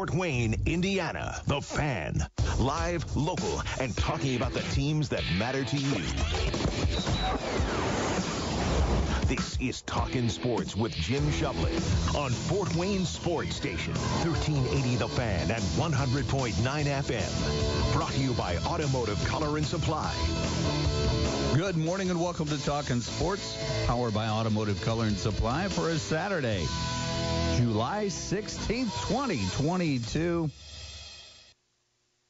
Fort Wayne, Indiana. The Fan. Live, local, and talking about the teams that matter to you. This is Talkin' Sports with Jim Shovlin on Fort Wayne Sports Station, 1380 The Fan and 100.9 FM. Brought to you by Automotive Color and Supply. Good morning and welcome to Talkin' Sports, powered by Automotive Color and Supply for a Saturday, July 16th, 2022.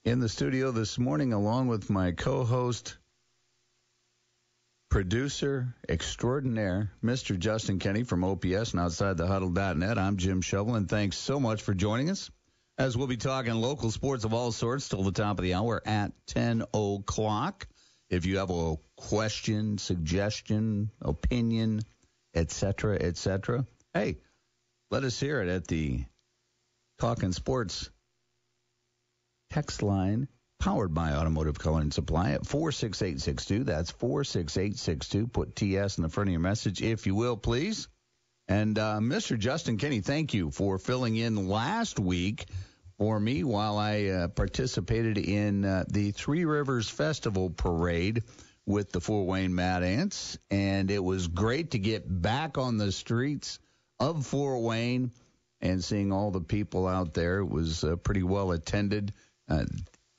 In the studio this morning, along with my co host, producer extraordinaire, Mr. Justin Kenny from OPS and outside the huddle.net. I'm Jim Shovlin, and thanks so much for joining us as we'll be talking local sports of all sorts till the top of the hour at 10 o'clock. If you have a question, suggestion, opinion, etc., etc., hey, let us hear it at the Talking Sports text line powered by Automotive Color and Supply at 46862. That's 46862. Put TS in the front of your message, if you will, please. And uh, Mr. Justin Kenny, thank you for filling in last week for me while I uh, participated in uh, the Three Rivers Festival Parade with the Fort Wayne Mad Ants. And it was great to get back on the streets of Fort Wayne and seeing all the people out there. It was uh, pretty well attended. Uh,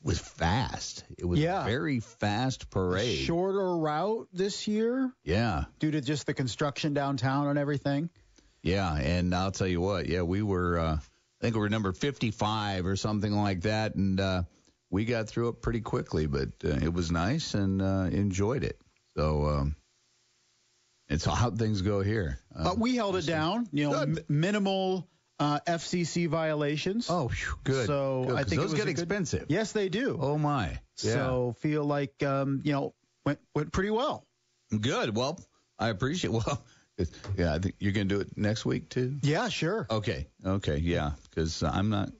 was fast. It was yeah. a very fast parade. Shorter route this year. Yeah. Due to just the construction downtown and everything. Yeah, and I'll tell you what. Yeah, we were. Uh, I think we were number 55 or something like that, and uh, we got through it pretty quickly. But uh, it was nice and uh, enjoyed it. So. Um, it's how things go here. Uh, we held it down. You know, m- minimal uh, FCC violations. Oh, whew, good. So good, I think those get good, expensive. Yes, they do. Oh my. Yeah. So feel like um, you know went went pretty well. Good. Well, I appreciate. Well, yeah, I think you're going to do it next week too. Yeah, sure. Okay. Okay. Yeah, because I'm not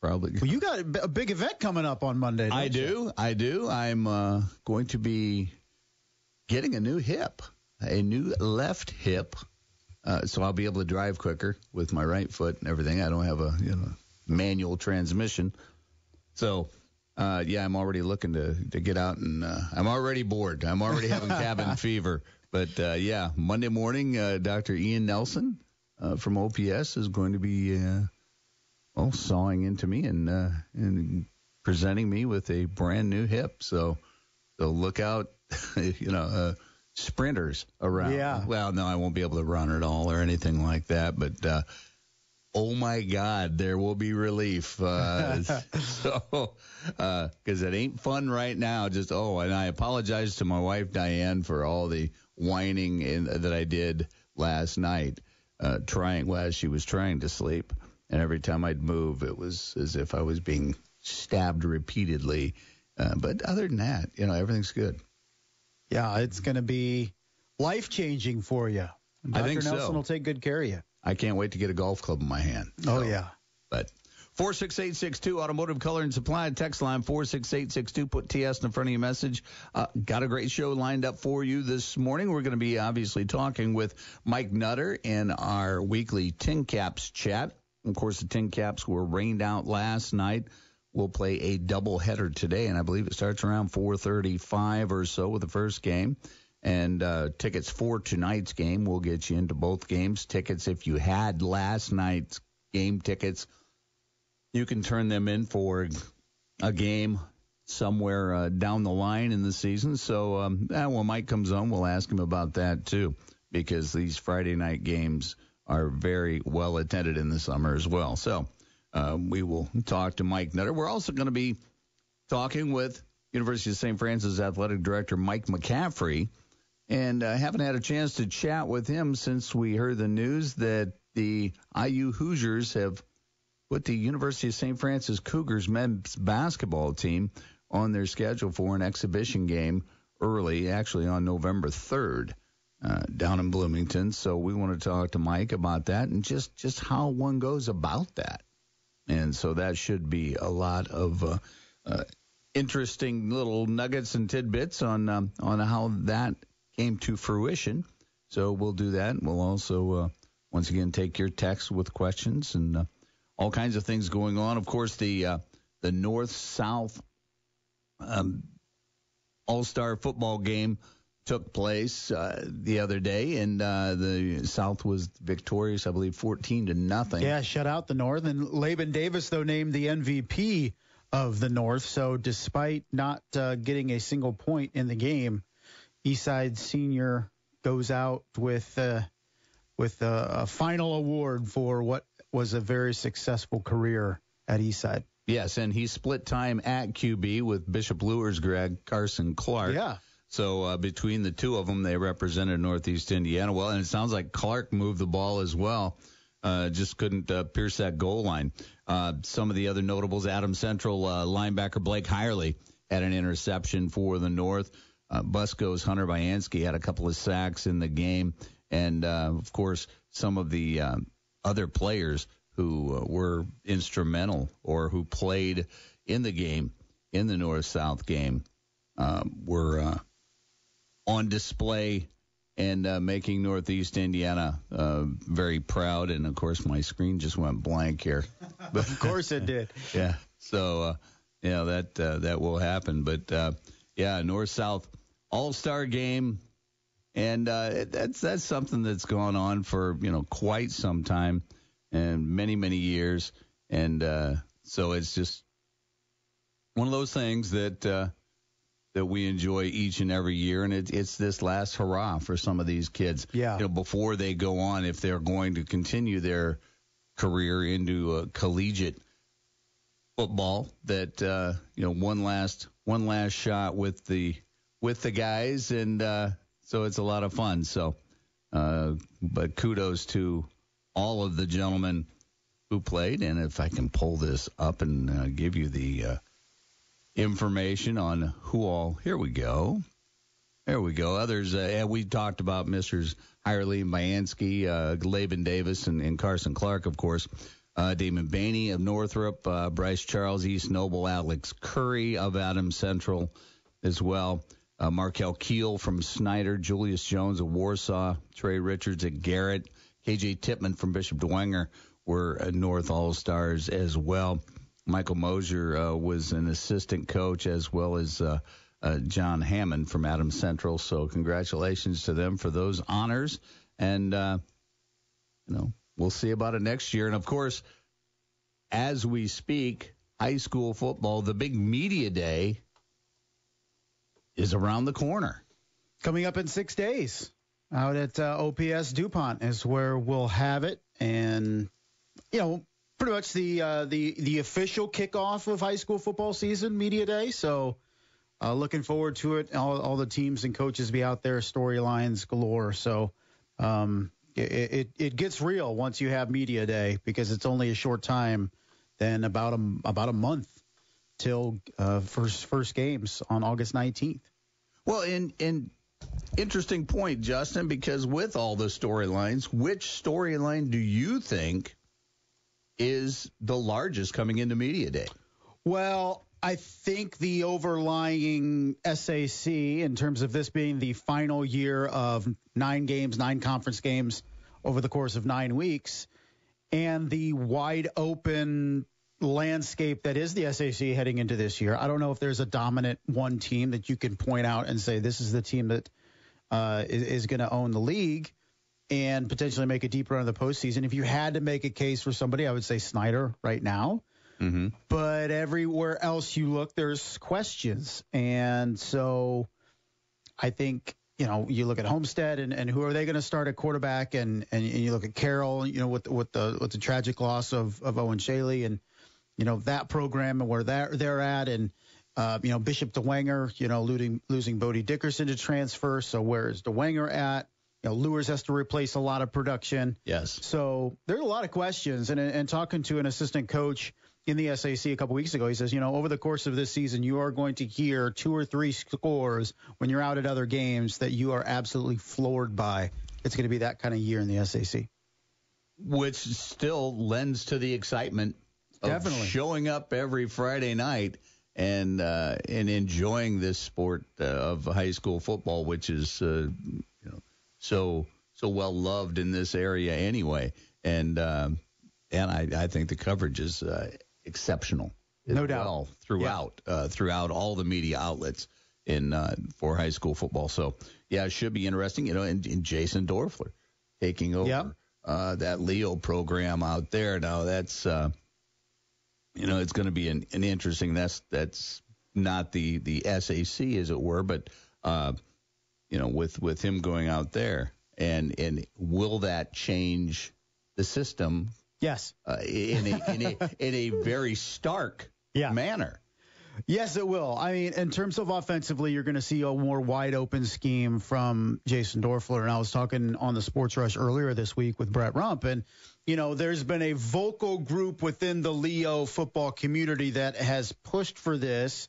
probably. Well, you got a big event coming up on Monday. I do. You? I do. I'm uh, going to be getting a new hip, a new left hip. Uh, so I'll be able to drive quicker with my right foot and everything. I don't have a you know manual transmission, so uh, yeah, I'm already looking to to get out and uh, I'm already bored. I'm already having cabin fever. But uh, yeah, Monday morning, uh, Dr. Ian Nelson uh, from OPS is going to be uh, well sawing into me and uh, and presenting me with a brand new hip. So so look out, you know. Sprinters around. Yeah. Well, no, I won't be able to run at all or anything like that. But uh, oh my God, there will be relief. Uh, so because uh, it ain't fun right now. Just oh, and I apologize to my wife Diane for all the whining in, that I did last night, uh, trying well she was trying to sleep, and every time I'd move, it was as if I was being stabbed repeatedly. Uh, but other than that, you know, everything's good. Yeah, it's going to be life changing for you. Dr. I think Nelson so. will take good care of you. I can't wait to get a golf club in my hand. Oh, yeah. But 46862 Automotive Color and Supply text line 46862. Put TS in front of your message. Uh, got a great show lined up for you this morning. We're going to be obviously talking with Mike Nutter in our weekly Tin Caps chat. Of course, the Tin Caps were rained out last night. We'll play a double header today, and I believe it starts around 4:35 or so with the first game. And uh, tickets for tonight's game will get you into both games. Tickets, if you had last night's game tickets, you can turn them in for a game somewhere uh, down the line in the season. So um, when Mike comes on, we'll ask him about that too, because these Friday night games are very well attended in the summer as well. So uh, we will talk to Mike Nutter. We're also going to be talking with University of St. Francis athletic director Mike McCaffrey, and I uh, haven't had a chance to chat with him since we heard the news that the IU Hoosiers have put the University of St. Francis Cougars men's basketball team on their schedule for an exhibition game early, actually on November 3rd. Uh, down in Bloomington, so we want to talk to Mike about that and just just how one goes about that, and so that should be a lot of uh, uh, interesting little nuggets and tidbits on um, on how that came to fruition. So we'll do that. We'll also uh, once again take your texts with questions and uh, all kinds of things going on. Of course, the uh, the North South um, All Star football game took place uh, the other day, and uh, the South was victorious, I believe, 14 to nothing. Yeah, shut out the North. And Laban Davis, though, named the MVP of the North. So despite not uh, getting a single point in the game, Eastside Senior goes out with uh, with a, a final award for what was a very successful career at Eastside. Yes, and he split time at QB with Bishop Luers Greg Carson Clark. Yeah. So uh, between the two of them, they represented Northeast Indiana well, and it sounds like Clark moved the ball as well. Uh, just couldn't uh, pierce that goal line. Uh, some of the other notables: Adam Central uh, linebacker Blake Hirely had an interception for the North. Uh, Busco's Hunter Byansky had a couple of sacks in the game, and uh, of course some of the other players who were instrumental or who played in the game in the North South game were on display and uh, making Northeast Indiana uh, very proud. And of course, my screen just went blank here. But of course it did. yeah. So uh, yeah, that uh, that will happen. But uh, yeah, North South All Star game, and uh, that's that's something that's gone on for you know quite some time and many many years. And uh, so it's just one of those things that. That we enjoy each and every year, and it, it's this last hurrah for some of these kids. Yeah. You know, before they go on, if they're going to continue their career into a collegiate football, that uh, you know, one last one last shot with the with the guys, and uh, so it's a lot of fun. So, uh, but kudos to all of the gentlemen who played, and if I can pull this up and uh, give you the uh, information on who all. Here we go. There we go. Others, uh, we talked about Messrs. Hirely and Byansky, uh, Laban Davis, and, and, Carson Clark, of course. Uh, Damon Bainey of Northrop, uh, Bryce Charles, East Noble, Alex Curry of Adams Central as well. Uh, Markel Keel from Snyder, Julius Jones of Warsaw, Trey Richards at Garrett, KJ Tipman from Bishop Dwenger were uh, North All Stars as well. Michael Mosier uh, was an assistant coach as well as uh, uh, John Hammond from Adams Central. So congratulations to them for those honors. And, uh, you know, we'll see about it next year. And of course, as we speak, high school football, the big media day is around the corner. Coming up in six days out at uh, OPS DuPont is where we'll have it. And, you know, pretty much the uh, the the official kickoff of high school football season, media day. So, uh, looking forward to it. All, all the teams and coaches be out there, storylines galore. So, um, it, it it gets real once you have media day because it's only a short time, then about a about a month till uh, first first games on August nineteenth. Well, in in interesting point, Justin, because with all the storylines, which storyline do you think is the largest coming into media day? Well, I think the overlying SAC, in terms of this being the final year of nine games, nine conference games over the course of nine weeks, and the wide open landscape that is the SAC heading into this year. I don't know if there's a dominant one team that you can point out and say this is the team that uh, is, is going to own the league and potentially make a deep run in the postseason. If you had to make a case for somebody, I would say Snyder right now. Mm-hmm. But everywhere else you look, there's questions. And so I think, you know, you look at Homestead and, and who are they going to start at quarterback? And, and, and you look at Carroll, you know, with, with the with the tragic loss of, of Owen Shaley and, you know, that program and where they're, they're at. And, uh, you know, Bishop Dwenger, you know, losing, losing Bodie Dickerson to transfer. So where is Dwenger at? You know, Luers has to replace a lot of production. Yes. So there's a lot of questions. And, and talking to an assistant coach in the SAC a couple weeks ago, he says, you know, over the course of this season, you are going to hear two or three scores when you're out at other games that you are absolutely floored by. It's going to be that kind of year in the SAC. Which still lends to the excitement of Definitely. showing up every Friday night and uh, and enjoying this sport uh, of high school football, which is uh, so so well loved in this area anyway. And um, and I, I think the coverage is uh, exceptional. No doubt. Well, throughout yeah. uh, throughout all the media outlets in uh, for high school football. So yeah, it should be interesting. You know, and, and Jason Dorfler taking over yep. uh, that Leo program out there. Now that's uh, you know it's going to be an, an interesting. That's that's not the the SAC as it were, but uh, you know with with him going out there and and will that change the system? Yes, uh, in a in a in a very stark yeah. manner. Yes, it will. I mean, in terms of offensively, you're going to see a more wide open scheme from Jason Dorfler. And I was talking on the Sports Rush earlier this week with Brett Rump, and you know, there's been a vocal group within the Leo football community that has pushed for this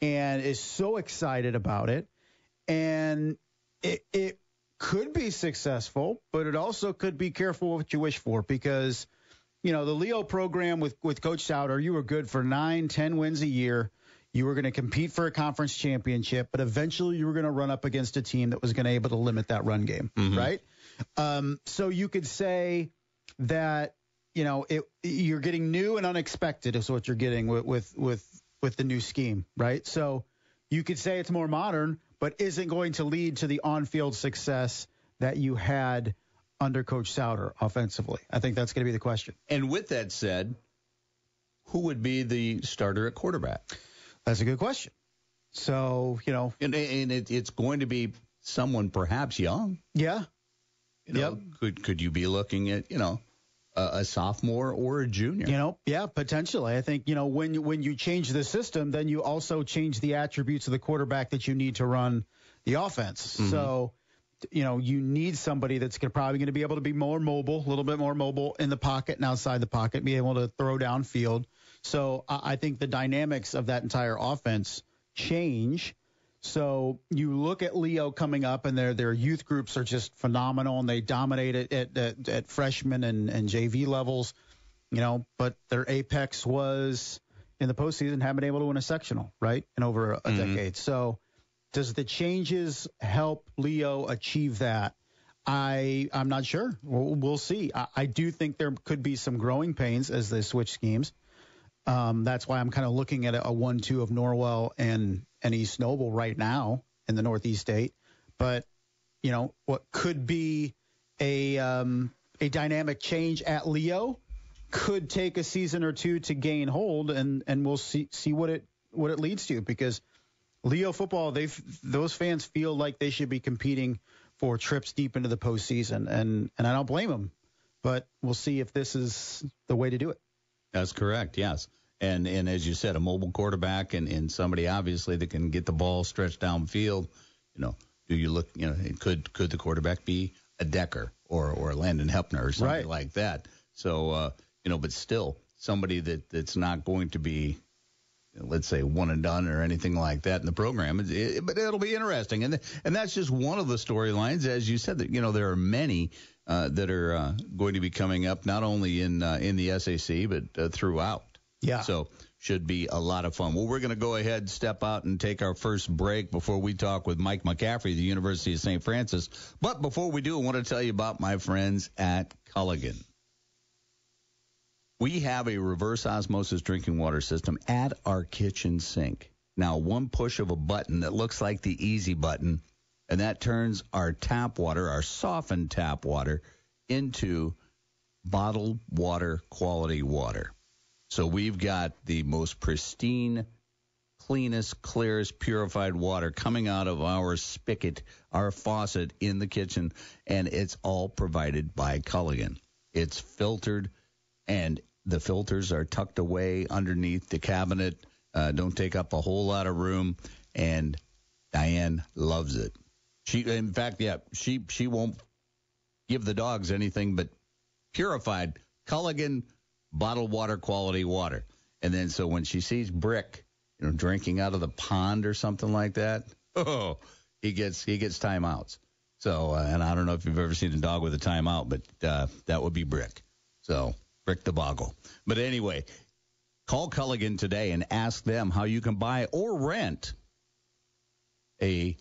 and is so excited about it. And it, it could be successful, but it also could be careful what you wish for because, you know, the Leo program with, with Coach Souter, you were good for nine, ten wins a year. You were going to compete for a conference championship, but eventually you were going to run up against a team that was going to able to limit that run game, mm-hmm. right? Um, so you could say that you know it, you're getting new and unexpected is what you're getting with with with with the new scheme, right? So you could say it's more modern, but isn't going to lead to the on-field success that you had under Coach Souter offensively. I think that's going to be the question. And with that said, who would be the starter at quarterback? That's a good question. So, you know. And, and it, it's going to be someone perhaps young. Yeah. You know, yep. Could could you be looking at, you know, a, sophomore or a junior? You know, yeah, potentially. I think, you know, when you, when you change the system, then you also change the attributes of the quarterback that you need to run the offense. Mm-hmm. So, you know, you need somebody that's gonna, probably going to be able to be more mobile, a little bit more mobile in the pocket and outside the pocket, be able to throw downfield. So I think the dynamics of that entire offense change. So you look at Leo coming up, and their their youth groups are just phenomenal, and they dominate it at, at, at freshman and, and JV levels, you know. But their apex was in the postseason, haven't been able to win a sectional, right, in over a, mm-hmm. decade. So does the changes help Leo achieve that? I I'm not sure. We'll, we'll see. I, I do think there could be some growing pains as they switch schemes. Um, that's why I'm kind of looking at a, a one-two of Norwell and and East Noble right now in the Northeast state. But you know what could be a um, a dynamic change at Leo could take a season or two to gain hold, and and we'll see see what it what it leads to because Leo football they those fans feel like they should be competing for trips deep into the postseason, and and I don't blame them. But we'll see if this is the way to do it. That's correct. Yes. And and as you said, a mobile quarterback and, and somebody obviously that can get the ball stretched downfield. You know, do you look? You know, could could the quarterback be a Decker or or Landon Hepner or something right. like that? So uh, you know, but still somebody that that's not going to be let's say one and done or anything like that in the program. It, it, but it'll be interesting, and and that's just one of the storylines, as you said. That you know there are many uh, that are uh, going to be coming up, not only in uh, in the SAC but uh, throughout. Yeah. So should be a lot of fun. Well, we're going to go ahead, step out, and take our first break before we talk with Mike McCaffrey, the University of St. Francis. But before we do, I want to tell you about my friends at Culligan. We have a reverse osmosis drinking water system at our kitchen sink. Now, one push of a button that looks like the easy button, and that turns our tap water, our softened tap water, into bottled water quality water. So we've got the most pristine, cleanest, clearest, purified water coming out of our spigot, our faucet in the kitchen, and it's all provided by Culligan. It's filtered, and the filters are tucked away underneath the cabinet. Uh, don't take up a whole lot of room, and Diane loves it. She, in fact, yeah, she she won't give the dogs anything but purified Culligan bottled water quality water. And then so when she sees Brick, you know, drinking out of the pond or something like that, oh, he gets he gets timeouts. So uh, and I don't know if you've ever seen a dog with a timeout, but uh, that would be Brick. So Brick the Boggle. But anyway, call Culligan today and ask them how you can buy or rent a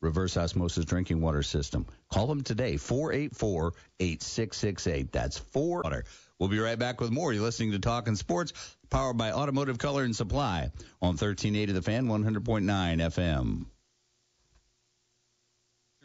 reverse osmosis drinking water system. Call them today, 484 8668. That's 4 water. We'll be right back with more. You're listening to Talking Sports, powered by Automotive Color and Supply on 1380 The Fan, 100.9 FM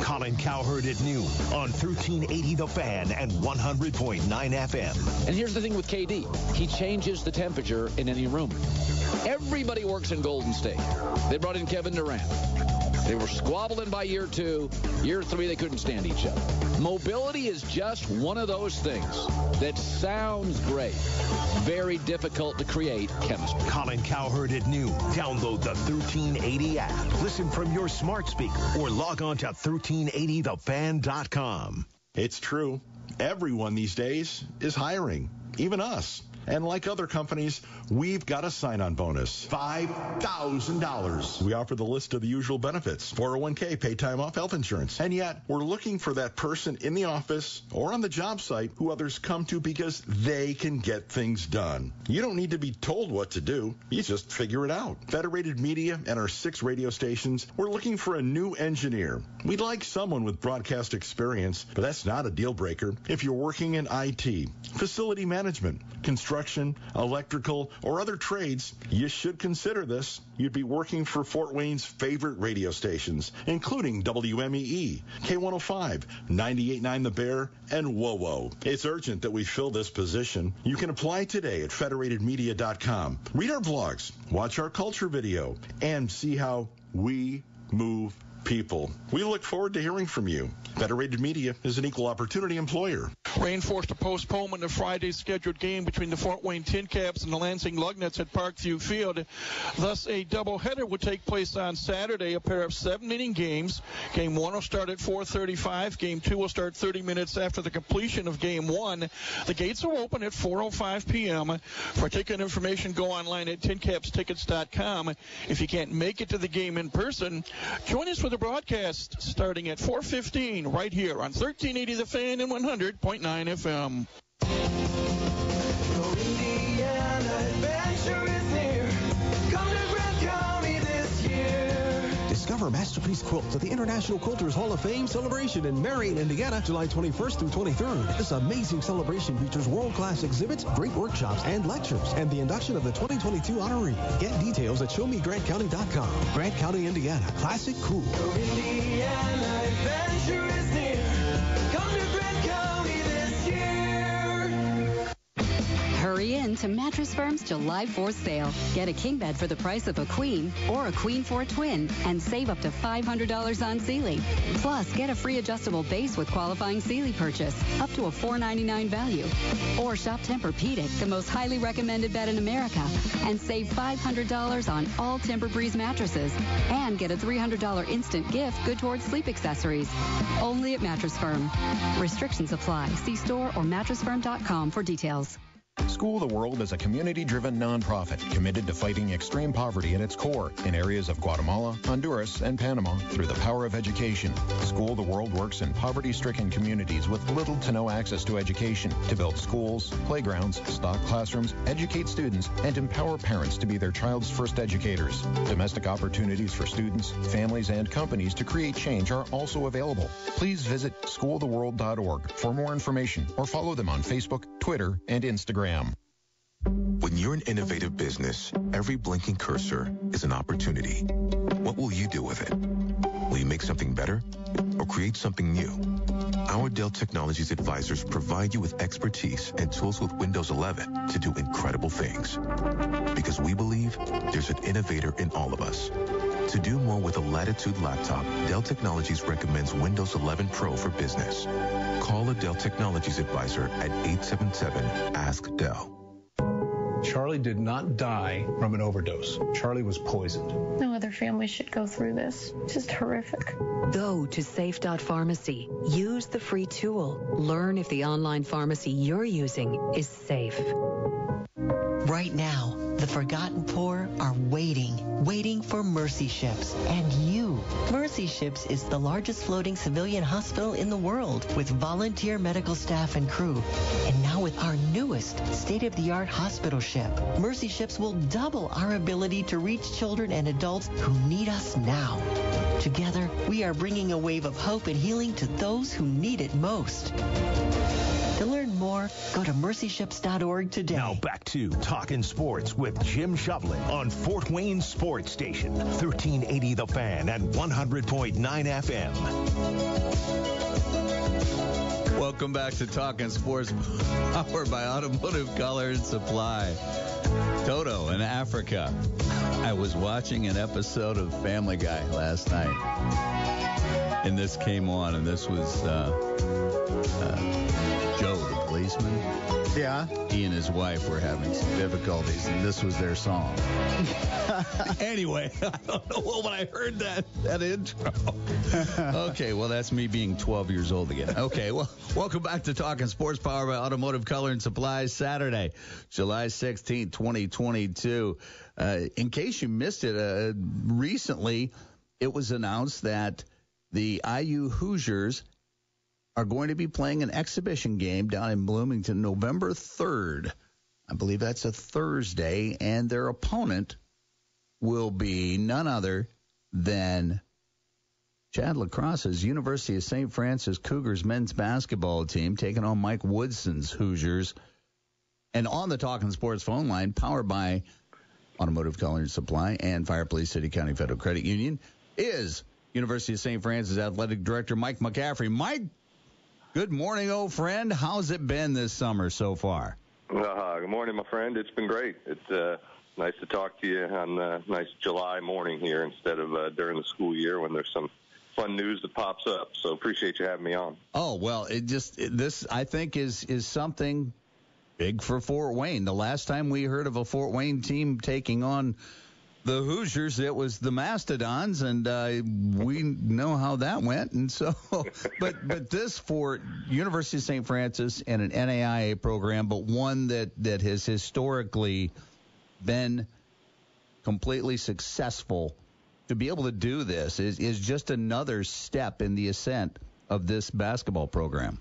Colin Cowherd at noon on 1380 The Fan and 100.9 FM. And here's the thing with KD. He changes the temperature in any room. Everybody works in Golden State. They brought in Kevin Durant. They were squabbling by year two. Year three, they couldn't stand each other. Mobility is just one of those things that sounds great. Very difficult to create chemistry. Colin Cowherd at noon. Download the 1380 app. Listen from your smart speaker or log on to 1380thefan.com. It's true. Everyone these days is hiring, even us. And like other companies, we've got a sign-on bonus. $5,000. We offer the list of the usual benefits. 401k, paid time off, health insurance. And yet, we're looking for that person in the office or on the job site who others come to because they can get things done. You don't need to be told what to do. You just figure it out. Federated Media and our six radio stations, we're looking for a new engineer. We'd like someone with broadcast experience, but that's not a deal breaker. If you're working in IT, facility management, construction, construction, electrical, or other trades, you should consider this. You'd be working for Fort Wayne's favorite radio stations, including WMEE, K105, 98.9 The Bear, and WOWO. It's urgent that we fill this position. You can apply today at federatedmedia.com. Read our vlogs, watch our culture video, and see how we move people. We look forward to hearing from you. Federated Media is an equal opportunity employer. Rain forced a postponement of Friday's scheduled game between the Fort Wayne Tin Caps and the Lansing Lugnuts at Parkview Field. Thus, a doubleheader will take place on Saturday, a pair of seven-inning games. Game one will start at 4:35. Game two will start 30 minutes after the completion of Game one. The gates will open at 4:05 p.m. For ticket information, go online at tincapstickets.com. If you can't make it to the game in person, join us for the broadcast starting at 4:15 right here on 1380 The Fan and 100.9 FM. Discover Masterpiece Quilts at the International Quilters Hall of Fame celebration in Marion, Indiana, July 21st through 23rd. This amazing celebration features world-class exhibits, great workshops, and lectures, and the induction of the 2022 honoree. Get details at showmegrantcounty.com. Grant County, Indiana. Classic cool. Indiana Hurry in to Mattress Firm's July 4th sale. Get a king bed for the price of a queen or a queen for a twin and save up to $500 on Sealy. Plus, get a free adjustable base with qualifying Sealy purchase up to a 499 value. Or shop Tempur-Pedic, the most highly recommended bed in America, and save $500 on all Tempur-Breeze mattresses and get a $300 instant gift good towards sleep accessories. Only at Mattress Firm. Restrictions apply. See store or mattressfirm.com for details. School the World is a community-driven nonprofit committed to fighting extreme poverty at its core in areas of Guatemala, Honduras, and Panama through the power of education. School the World works in poverty-stricken communities with little to no access to education to build schools, playgrounds, stock classrooms, educate students, and empower parents to be their child's first educators. Domestic opportunities for students, families, and companies to create change are also available. Please visit schooltheworld.org for more information or follow them on Facebook, Twitter, and Instagram. When you're an innovative business, every blinking cursor is an opportunity. What will you do with it? Will you make something better or create something new? Our Dell Technologies advisors provide you with expertise and tools with Windows 11 to do incredible things. Because we believe there's an innovator in all of us. To do more with a Latitude laptop, Dell Technologies recommends Windows 11 Pro for business. Call a Dell Technologies advisor at 877-ASK-DELL. Charlie did not die from an overdose. Charlie was poisoned. No other family should go through this. It's just horrific. Go to safe.pharmacy. Use the free tool. Learn if the online pharmacy you're using is safe. Right now, the forgotten poor are waiting, waiting for Mercy Ships and you. Mercy Ships is the largest floating civilian hospital in the world with volunteer medical staff and crew. And now with our newest state-of-the-art hospital ship, Mercy Ships will double our ability to reach children and adults who need us now. Together, we are bringing a wave of hope and healing to those who need it most. To learn more, go to mercyships.org today. Now back to Talking Sports with Jim Shovlin on Fort Wayne Sports Station, 1380 The Fan and 100.9 FM. Welcome back to Talking Sports, powered by Automotive Color and Supply. Toto in Africa. I was watching an episode of Family Guy last night, and this came on, and this was uh, uh, Joe, the policeman. Yeah. He and his wife were having some difficulties, and this was their song. anyway, I don't know when I heard that that intro. okay, well that's me being 12 years old again. Okay, well welcome back to Talking Sports Power by Automotive Color and Supplies. Saturday, July 16, 2022. Uh, in case you missed it, uh, recently it was announced that the IU Hoosiers are going to be playing an exhibition game down in Bloomington November 3rd. I believe that's a Thursday, and their opponent will be none other than Chad LaCross's University of St. Francis Cougars men's basketball team taking on Mike Woodson's Hoosiers. And on the Talking Sports phone line, powered by Automotive Color and Supply and Fire Police City County Federal Credit Union, is University of St. Francis Athletic Director Mike McCaffrey. Mike, good morning, old friend. How's it been this summer so far? Uh, good morning, my friend. It's been great. It's uh, nice to talk to you on a nice July morning here instead of uh, during the school year when there's some fun news that pops up. So appreciate you having me on. Oh well, it just it, this I think is is something big for Fort Wayne. The last time we heard of a Fort Wayne team taking on the Hoosiers, it was the Mastodons, and uh, we know how that went. And so, but but this for University of St. Francis and an NAIA program, but one that that has historically been completely successful to be able to do this is is just another step in the ascent of this basketball program.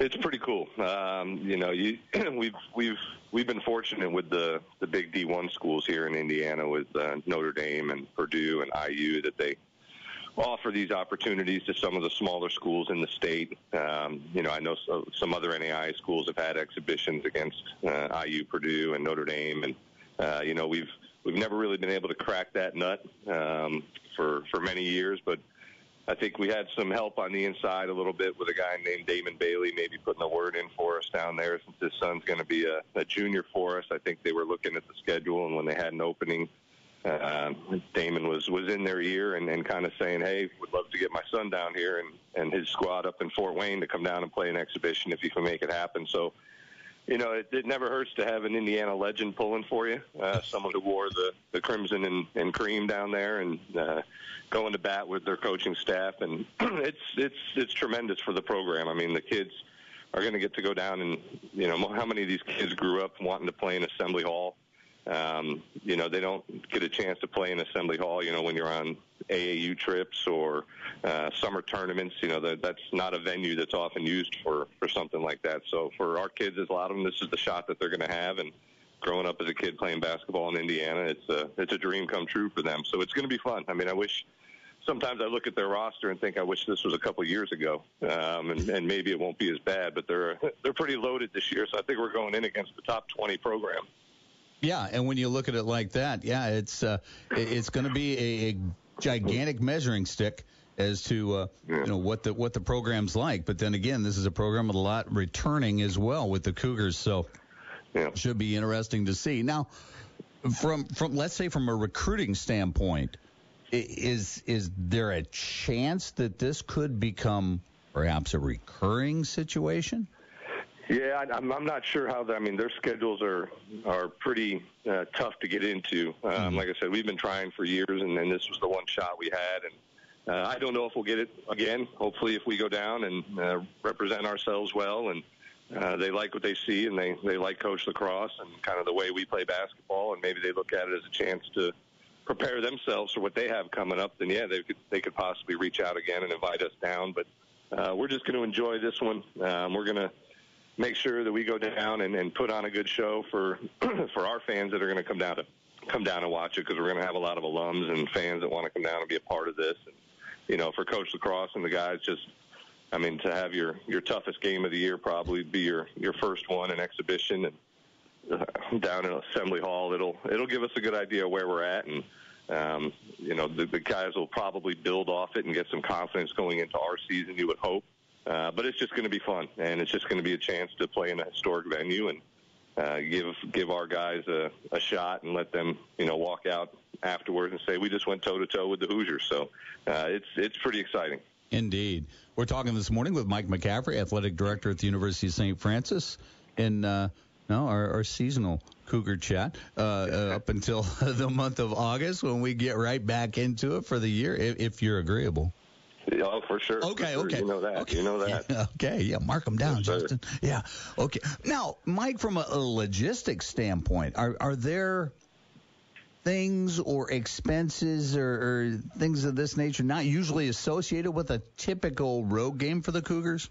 It's pretty cool. Um, you know, you, we've we've we've been fortunate with the the big D1 schools here in Indiana with uh, Notre Dame and Purdue and IU that they offer these opportunities to some of the smaller schools in the state. Um, you know, I know so, some other NAI schools have had exhibitions against uh, IU, Purdue, and Notre Dame, and uh, you know we've we've never really been able to crack that nut um, for for many years, but I think we had some help on the inside a little bit with a guy named Damon Bailey, maybe putting a word in for us down there since his son's going to be a, a junior for us. I think they were looking at the schedule, and when they had an opening, uh, Damon was was in their ear and, and kind of saying, "Hey, would love to get my son down here and and his squad up in Fort Wayne to come down and play an exhibition if you can make it happen." So you know, it, it never hurts to have an Indiana legend pulling for you. Uh, someone who wore the, the crimson and, and cream down there and uh, going to bat with their coaching staff, and it's it's it's tremendous for the program. I mean, the kids are going to get to go down and you know how many of these kids grew up wanting to play in Assembly Hall. Um, you know, they don't get a chance to play in Assembly Hall. You know, when you're on AAU trips or uh, summer tournaments. You know, that, that's not a venue that's often used for, for something like that. So for our kids, a lot of them, this is the shot that they're going to have. And growing up as a kid playing basketball in Indiana, it's a, it's a dream come true for them. So it's going to be fun. I mean, I wish sometimes I look at their roster and think I wish this was a couple years ago, um, and, and maybe it won't be as bad. But they're they're pretty loaded this year, so I think we're going in against the top 20 program. Yeah, and when you look at it like that, yeah, it's uh, it's going to be a, a gigantic measuring stick as to uh, you know what the what the program's like. But then again, this is a program with a lot returning as well with the Cougars, so yeah. should be interesting to see. Now, from from let's say from a recruiting standpoint, is is there a chance that this could become perhaps a recurring situation? Yeah, I, I'm not sure how. The, I mean, their schedules are are pretty uh, tough to get into. Um, mm-hmm. Like I said, we've been trying for years, and, and this was the one shot we had. And uh, I don't know if we'll get it again. Hopefully, if we go down and uh, represent ourselves well, and uh, they like what they see, and they they like Coach LaCross and kind of the way we play basketball, and maybe they look at it as a chance to prepare themselves for what they have coming up. Then yeah, they could they could possibly reach out again and invite us down. But uh, we're just going to enjoy this one. Um, we're going to make sure that we go down and, and put on a good show for for our fans that are going to come down to come down and watch it because we're going to have a lot of alums and fans that want to come down and be a part of this. And, you know, for Coach LaCross and the guys, just I mean, to have your your toughest game of the year probably be your your first one in exhibition and uh, down in Assembly Hall, it'll it'll give us a good idea where we're at and. Um, you know, the, the guys will probably build off it and get some confidence going into our season, you would hope. Uh, but it's just going to be fun, and it's just going to be a chance to play in a historic venue and uh, give give our guys a, a shot and let them you know walk out afterwards and say we just went toe to toe with the Hoosiers. So uh, it's it's pretty exciting. Indeed, we're talking this morning with Mike McCaffrey, athletic director at the University of St. Francis, in uh, no our, our seasonal Cougar chat uh, uh, up until the month of August when we get right back into it for the year, if, if you're agreeable. Oh, for sure. Okay, for sure. okay. You know that. Okay. You know that. okay, yeah, mark them down, yes, Justin. Yeah. Okay. Now, Mike, from a, a logistics standpoint, are are there things or expenses or, or things of this nature not usually associated with a typical road game for the Cougars?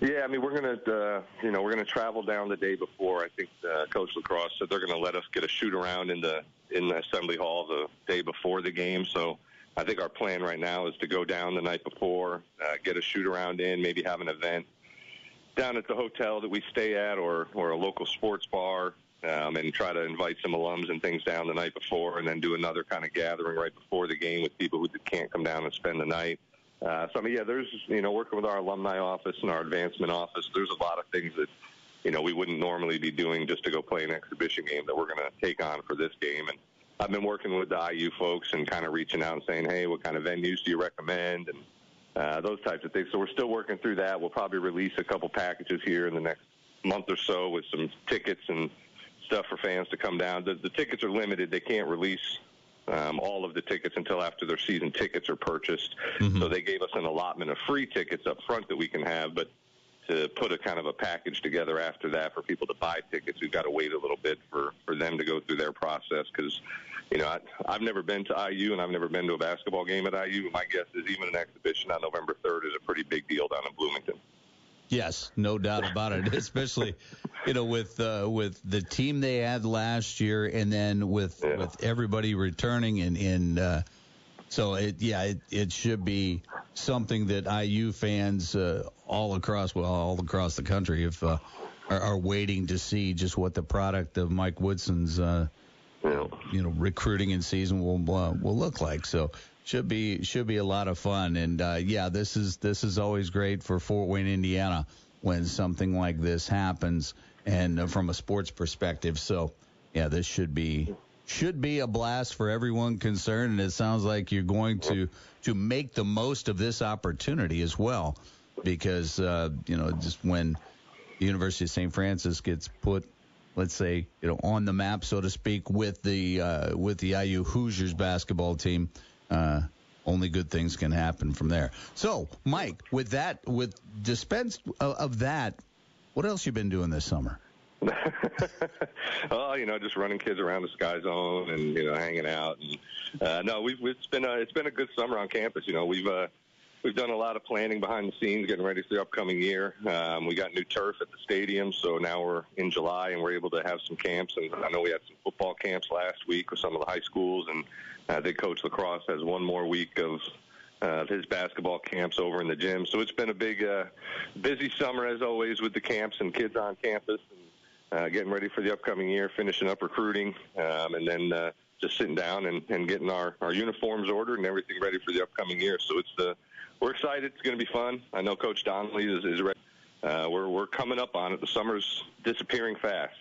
Yeah, I mean we're gonna, uh, you know, we're gonna travel down the day before. I think uh, Coach LaCross said they're gonna let us get a shoot around in the in the assembly hall the day before the game. So I think our plan right now is to go down the night before, uh, get a shoot around in, maybe have an event down at the hotel that we stay at or, or a local sports bar, um, and try to invite some alums and things down the night before, and then do another kind of gathering right before the game with people who can't come down and spend the night. Uh, so I mean, yeah, there's you know working with our alumni office and our advancement office. There's a lot of things that you know we wouldn't normally be doing just to go play an exhibition game that we're going to take on for this game, and I've been working with the IU folks and kind of reaching out and saying, hey, what kind of venues do you recommend? And uh, those types of things. So we're still working through that. We'll probably release a couple packages here in the next month or so with some tickets and stuff for fans to come down. The, the tickets are limited. They can't release um, all of the tickets until after their season tickets are purchased. Mm-hmm. So they gave us an allotment of free tickets up front that we can have, but to put a kind of a package together after that for people to buy tickets. We've got to wait a little bit for for them to go through their process because, you know, I, I've never been to IU and I've never been to a basketball game at IU. My guess is even an exhibition on November 3rd is a pretty big deal down in Bloomington. Yes, no doubt about it. Especially, you know, with uh, with the team they had last year, and then with yeah. with everybody returning and in. Uh, so it, yeah, it, it should be something that IU fans uh, all across, well, all across the country, if uh, are, are waiting to see just what the product of Mike Woodson's, uh, you know, recruiting in season will uh, will look like. So should be should be a lot of fun. And uh, yeah, this is this is always great for Fort Wayne, Indiana, when something like this happens, and uh, from a sports perspective. So yeah, this should be should be a blast for everyone concerned, and it sounds like you're going to to make the most of this opportunity as well, because uh, you know just when the University of St. Francis gets put, let's say you know on the map, so to speak, with the uh, with the IU Hoosiers basketball team. Uh, only good things can happen from there. So, Mike, with that, with dispense of, of that, what else you been doing this summer? oh, you know, just running kids around the Sky Zone and you know hanging out. And uh, no, we've it's been a it's been a good summer on campus. You know, we've uh, we've done a lot of planning behind the scenes, getting ready for the upcoming year. Um, we got new turf at the stadium, so now we're in July and we're able to have some camps. And I know we had some football camps last week with some of the high schools, and I think Coach LaCross has one more week of uh, his basketball camps over in the gym. So it's been a big, uh, busy summer as always with the camps and kids on campus. And, uh, getting ready for the upcoming year, finishing up recruiting, um, and then uh, just sitting down and, and getting our, our uniforms ordered and everything ready for the upcoming year. So it's the we're excited. It's going to be fun. I know Coach Donley is, is ready. Uh, we're we're coming up on it. The summer's disappearing fast,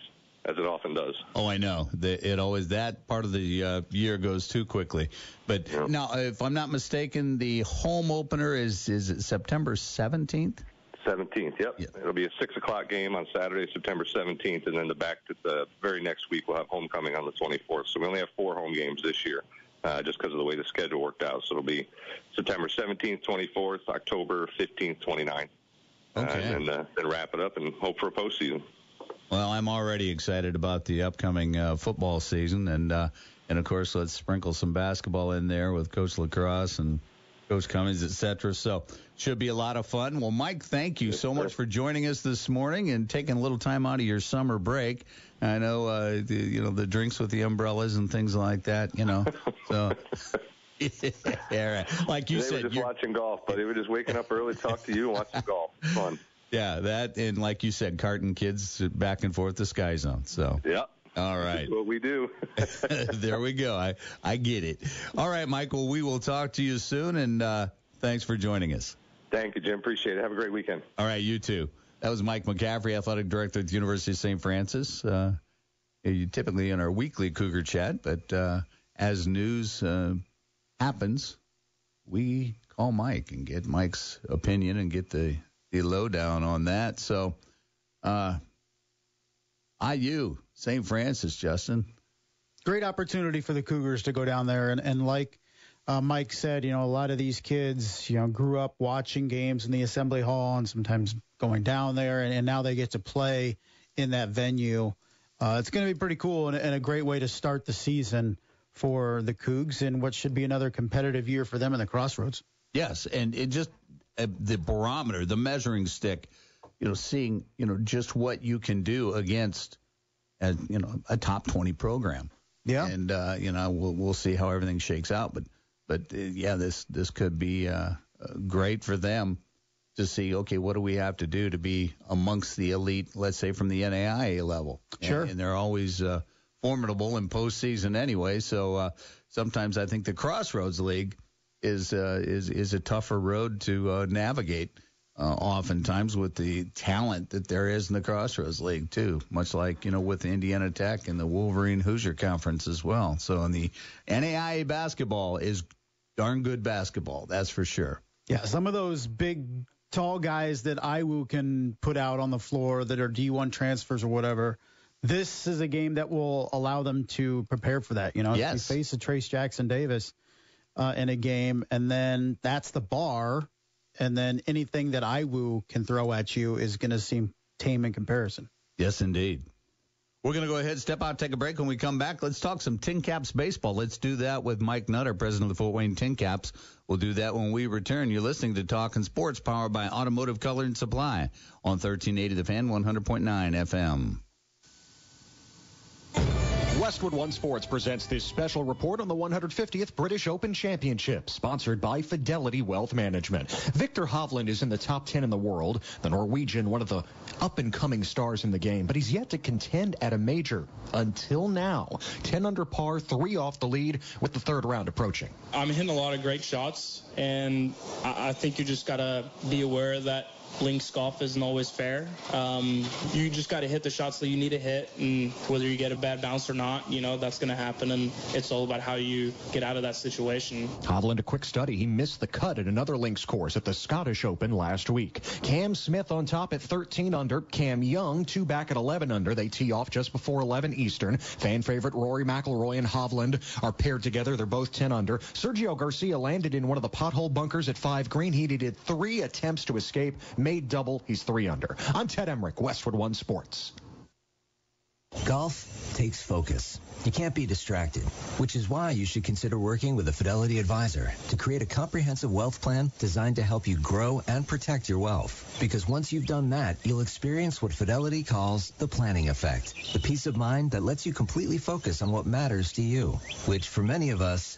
as it often does. Oh, I know. The, it always that part of the uh, year goes too quickly. But Yeah. now, if I'm not mistaken, the home opener is is it September 17th. 17th. Yep. yep. It'll be a six o'clock game on Saturday, September 17th, and then the back to the very next week we'll have homecoming on the 24th. So we only have four home games this year, uh, just because of the way the schedule worked out. So it'll be September 17th, 24th, October 15th, 29th, uh, and then, uh, then wrap it up and hope for a postseason. Well, I'm already excited about the upcoming uh, football season, and uh, and of course, let's sprinkle some basketball in there with Coach LaCross and Coach Cummings, et cetera. So should be a lot of fun. Well, Mike, thank you so much for joining us this morning and taking a little time out of your summer break. I know, uh, the, you know, the drinks with the umbrellas and things like that. You know, so. yeah, right. Like you they said, were just you're- watching golf, but were just waking up early, to talk to you, and watch some golf. Fun. Yeah, that and like you said, carting kids back and forth the Sky Zone. So Yep. all right, That's what we do. there we go. I I get it. All right, Michael, we will talk to you soon, and uh, thanks for joining us. Thank you, Jim. Appreciate it. Have a great weekend. All right, you too. That was Mike McCaffrey, athletic director at the University of St. Francis. Uh, typically in our weekly Cougar chat, but uh, as news uh, happens, we call Mike and get Mike's opinion and get the the lowdown on that. So, uh, IU St. Francis, Justin. great opportunity for the Cougars to go down there and, and like uh, Mike said, you know, a lot of these kids, you know, grew up watching games in the assembly hall and sometimes going down there, and, and now they get to play in that venue. Uh, it's going to be pretty cool and, and a great way to start the season for the Cougs in what should be another competitive year for them in the Crossroads. Yes, and it just uh, the barometer, the measuring stick, you know, seeing you know just what you can do against, a, you know, a top twenty program. Yeah, and uh, you know we'll we'll see how everything shakes out, but but uh, yeah, this this could be uh, uh, great for them to see. Okay, what do we have to do to be amongst the elite? Let's say from the NAIA level. Sure. and, and they're always uh, formidable in postseason anyway. So uh, sometimes I think the Crossroads League is uh, is is a tougher road to uh, navigate. Uh, oftentimes with the talent that there is in the Crossroads League too, much like you know with Indiana Tech and the Wolverine Hoosier Conference as well. So in the NAIA basketball is darn good basketball, that's for sure. Yeah, some of those big, tall guys that IWU can put out on the floor that are D1 transfers or whatever. This is a game that will allow them to prepare for that. You know, Yes. you face a Trayce Jackson-Davis uh, in a game, and then that's the bar, and then anything that IWU can throw at you is going to seem tame in comparison. Yes, indeed. We're going to go ahead, step out, take a break. When we come back, let's talk some Tin Caps baseball. Let's do that with Mike Nutter, president of the Fort Wayne Tin Caps. We'll do that when we return. You're listening to Talking Sports, powered by Automotive Color and Supply on 1380 The Fan, 100.9 FM. Westwood One Sports presents this special report on the 150th British Open Championship, sponsored by Fidelity Wealth Management. Viktor Hovland is in the top 10 in the world, the Norwegian, one of the up-and-coming stars in the game, but he's yet to contend at a major until now. 10 under par, three off the lead, with the third round approaching. I'm hitting a lot of great shots, and I, think you just gotta be aware that links golf isn't always fair. Um, you just gotta hit the shots that you need to hit, and whether you get a bad bounce or not, you know that's gonna happen, and it's all about how you get out of that situation. Hovland, a quick study. He missed the cut at another links course at the Scottish Open last week. Cam Smith on top at 13 under. Cam Young, two back at 11 under. They tee off just before 11 Eastern. Fan favorite Rory McIlroy and Hovland are paired together. They're both 10 under. Sergio Garcia landed in one of the pothole bunkers at 5 green. He needed three attempts to escape, made double. He's 3 under. I'm Ted Emmerich, Westwood One Sports. Golf takes focus. You can't be distracted, which is why you should consider working with a Fidelity advisor to create a comprehensive wealth plan designed to help you grow and protect your wealth. Because once you've done that, you'll experience what Fidelity calls the planning effect, the peace of mind that lets you completely focus on what matters to you, which for many of us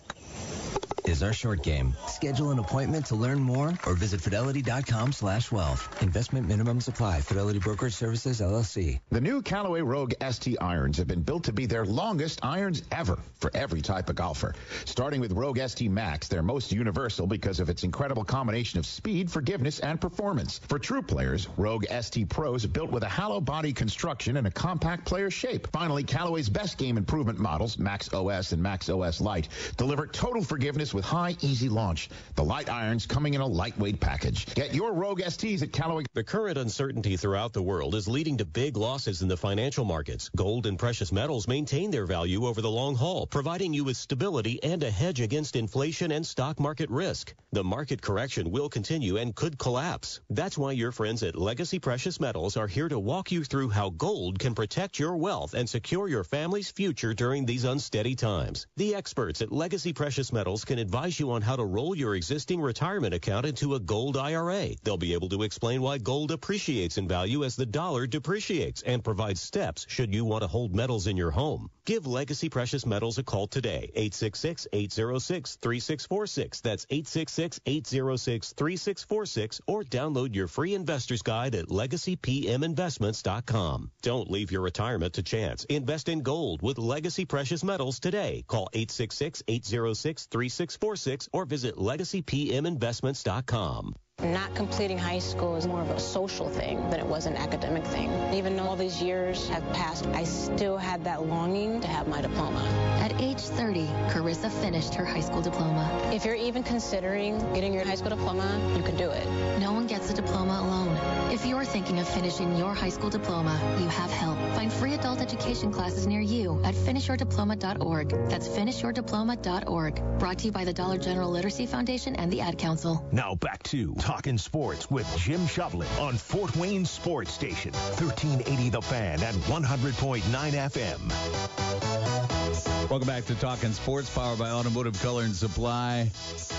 is our short game. Schedule an appointment to learn more or visit fidelity.com slash wealth. Investment minimum supply. Fidelity Brokerage Services, LLC. The new Callaway Rogue ST irons have been built to be their longest irons ever for every type of golfer. Starting with Rogue ST Max, they're most universal because of its incredible combination of speed, forgiveness, and performance. For true players, Rogue ST Pros built with a hollow body construction and a compact player shape. Finally, Callaway's best game improvement models, Max OS and Max OS Lite, deliver total forgiveness with high, easy launch. The light irons coming in a lightweight package. Get your Rogue STs at Callaway. The current uncertainty throughout the world is leading to big losses in the financial markets. Gold and precious metals maintain their value over the long haul, providing you with stability and a hedge against inflation and stock market risk. The market correction will continue and could collapse. That's why your friends at Legacy Precious Metals are here to walk you through how gold can protect your wealth and secure your family's future during these unsteady times. The experts at Legacy Precious Metals can advise you on how to roll your existing retirement account into a gold IRA. They'll be able to explain why gold appreciates in value as the dollar depreciates and provide steps should you want to hold metals in your home. Give Legacy Precious Metals a call today, 866-806-3646. That's 866-806-3646 or download your free investor's guide at legacypminvestments.com. Don't leave your retirement to chance. Invest in gold with Legacy Precious Metals today. Call 866-806-3646 or visit legacypminvestments.com. Not completing high school is more of a social thing than it was an academic thing. Even though all these years have passed, I still had that longing to have my diploma. At age 30, Carissa finished her high school diploma. If you're even considering getting your high school diploma, you can do it. No one gets a diploma alone. If you're thinking of finishing your high school diploma, you have help. Find free adult education classes near you at finishyourdiploma.org. That's finishyourdiploma.org. Brought to you by the Dollar General Literacy Foundation and the Ad Council. Now back to Talking Sports with Jim Shovlin on Fort Wayne Sports Station, 1380 The Fan and 100.9 FM. Welcome back to Talking Sports, powered by Automotive Color and Supply.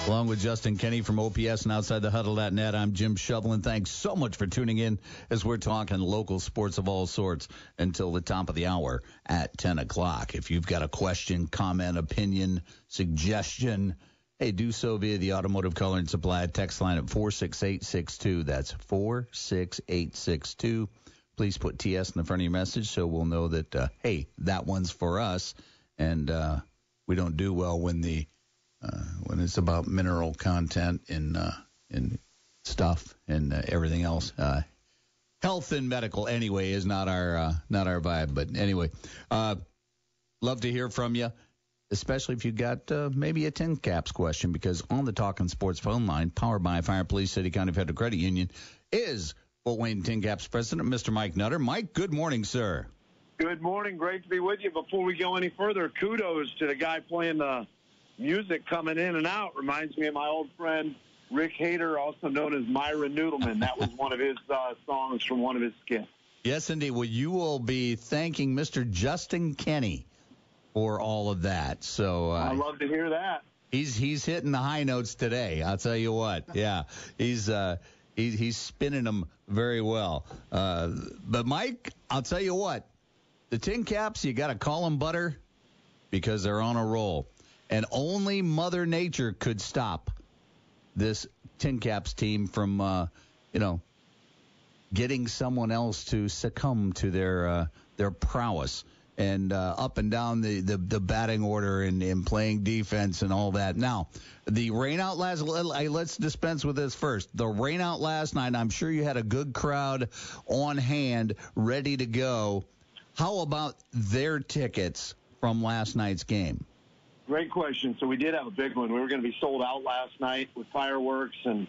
Along with Justin Kenny from OPS and outside the huddle.net, I'm Jim Shovlin. Thanks so much for tuning in as we're talking local sports of all sorts until the top of the hour at 10 o'clock. If you've got a question, comment, opinion, suggestion, Hey, do so via the Automotive Color and Supply text line at 46862. That's 46862. Please put TS in the front of your message so we'll know that, uh, hey, that one's for us. And uh, we don't do well when the uh, when it's about mineral content in uh, in stuff and uh, everything else. Uh, health and medical, anyway, is not our uh, not our vibe. But anyway, uh, love to hear from you especially if you got uh, maybe a tin caps question, because on the Talking Sports phone line, powered by Fire Police City County Federal Credit Union, is Fort Wayne Tin Caps president, Mr. Mike Nutter. Mike, good morning, sir. Good morning. Great to be with you. Before we go any further, kudos to the guy playing the music coming in and out. Reminds me of my old friend Rick Hader, also known as Myron Noodleman. That was one of his uh, songs from one of his skits. Yes, indeed. Well, you will be thanking Mr. Justin Kenny for all of that. So uh, I love to hear that. He's he's hitting the high notes today. I'll tell you what. Yeah, he's uh, he's he's spinning them very well. Uh, but Mike, I'll tell you what. The Tin Caps, you got to call them butter because they're on a roll, and only Mother Nature could stop this Tin Caps team from uh, you know getting someone else to succumb to their uh, their prowess and uh, up and down the, the, the batting order and, and playing defense and all that. Now, the rain out last, let's dispense with this first. The rain out last night, I'm sure you had a good crowd on hand ready to go. How about their tickets from last night's game? Great question. So we did have a big one. We were going to be sold out last night with fireworks and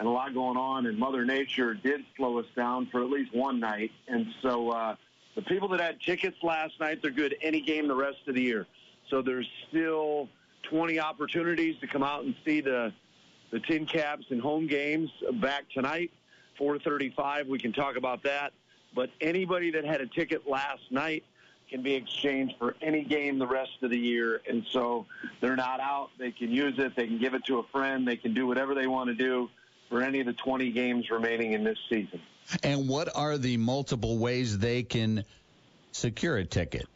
and a lot going on, and Mother Nature did slow us down for at least one night. And so uh, the people that had tickets last night, they're good any game the rest of the year. So there's still 20 opportunities to come out and see the the Tin Caps and home games back tonight. 4:35, we can talk about that. But anybody that had a ticket last night can be exchanged for any game the rest of the year. And so they're not out. They can use it. They can give it to a friend. They can do whatever they want to do for any of the 20 games remaining in this season. And what are the multiple ways they can secure a ticket?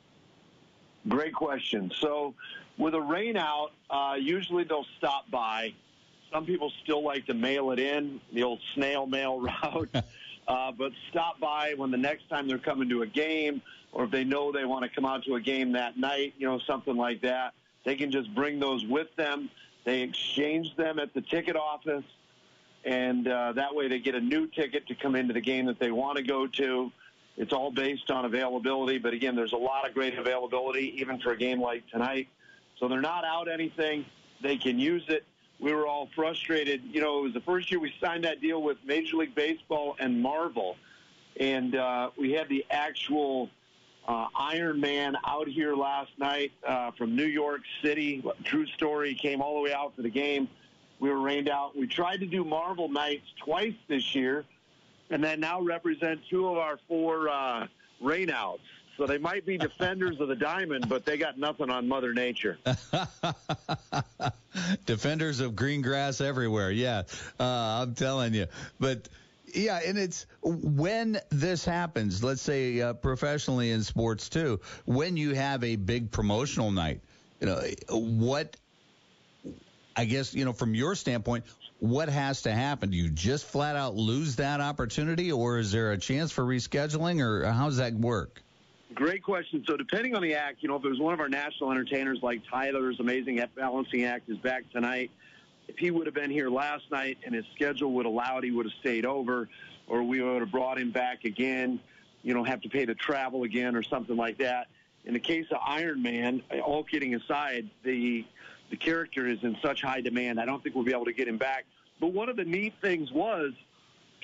Great question. So with a rain out, uh, usually they'll stop by. Some people still like to mail it in, the old snail mail route. Uh, but stop by when the next time they're coming to a game, or if they know they want to come out to a game that night, you know, something like that. They can just bring those with them. They exchange them at the ticket office, and uh, that way they get a new ticket to come into the game that they want to go to. It's all based on availability, but again, there's a lot of great availability, even for a game like tonight. So they're not out anything. They can use it. We were all frustrated. You know, it was the first year we signed that deal with Major League Baseball and Marvel, and uh, we had the actual uh, Iron Man out here last night uh, from New York City. True story. Came all the way out for the game. We were rained out. We tried to do Marvel nights twice this year, and that now represent two of our four uh, rainouts. So they might be defenders of the diamond, but they got nothing on Mother Nature. defenders of green grass everywhere. Yeah, uh, I'm telling you. But yeah, and it's when this happens, let's say uh, professionally in sports too, when you have a big promotional night, you know, what I guess, you know, from your standpoint, what has to happen? Do you just flat out lose that opportunity or is there a chance for rescheduling or how does that work? Great question. So depending on the act, you know, if it was one of our national entertainers like Tyler's Amazing Balancing Act is back tonight, if he would have been here last night and his schedule would allow it, he would have stayed over, or we would have brought him back again. You know, have to pay the travel again or something like that. In the case of Iron Man, all kidding aside, the the character is in such high demand. I don't think we'll be able to get him back. But one of the neat things was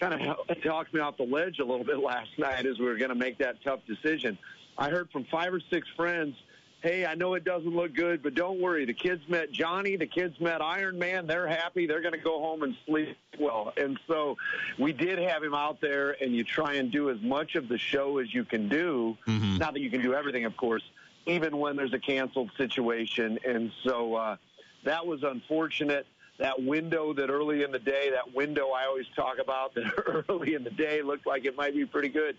kind of talked me off the ledge a little bit last night as we were going to make that tough decision. I heard from five or six friends hey, I know it doesn't look good, but don't worry. The kids met Johnny. The kids met Iron Man. They're happy. They're going to go home and sleep well. And so we did have him out there, and you try and do as much of the show as you can do. Mm-hmm. Not that you can do everything, of course, even when there's a canceled situation. And so uh, that was unfortunate. That window that early in the day, that window I always talk about that early in the day looked like it might be pretty good,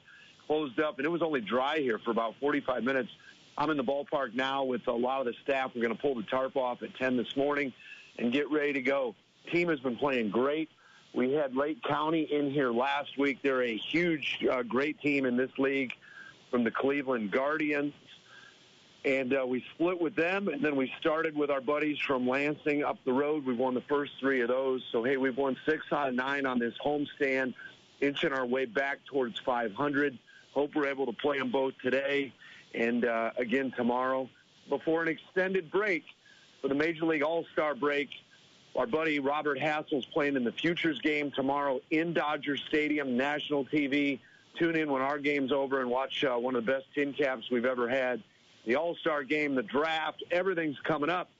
closed up. And it was only dry here for about 45 minutes I'm in the ballpark now with a lot of the staff. We're going to pull the tarp off at 10 this morning and get ready to go. Team has been playing great. We had Lake County in here last week. They're a huge, uh, great team in this league from the Cleveland Guardians. And uh, we split with them, and then we started with our buddies from Lansing up the road. We've won the first three of those. So, hey, we've won six out of nine on this homestand, inching our way back towards 500. Hope we're able to play them both today and uh, again tomorrow before an extended break for the Major League All-Star break. Our buddy Robert Hassell's playing in the Futures game tomorrow in Dodger Stadium, national TV. Tune in when our game's over and watch uh, one of the best tin caps we've ever had. The All-Star game, the draft, everything's coming up.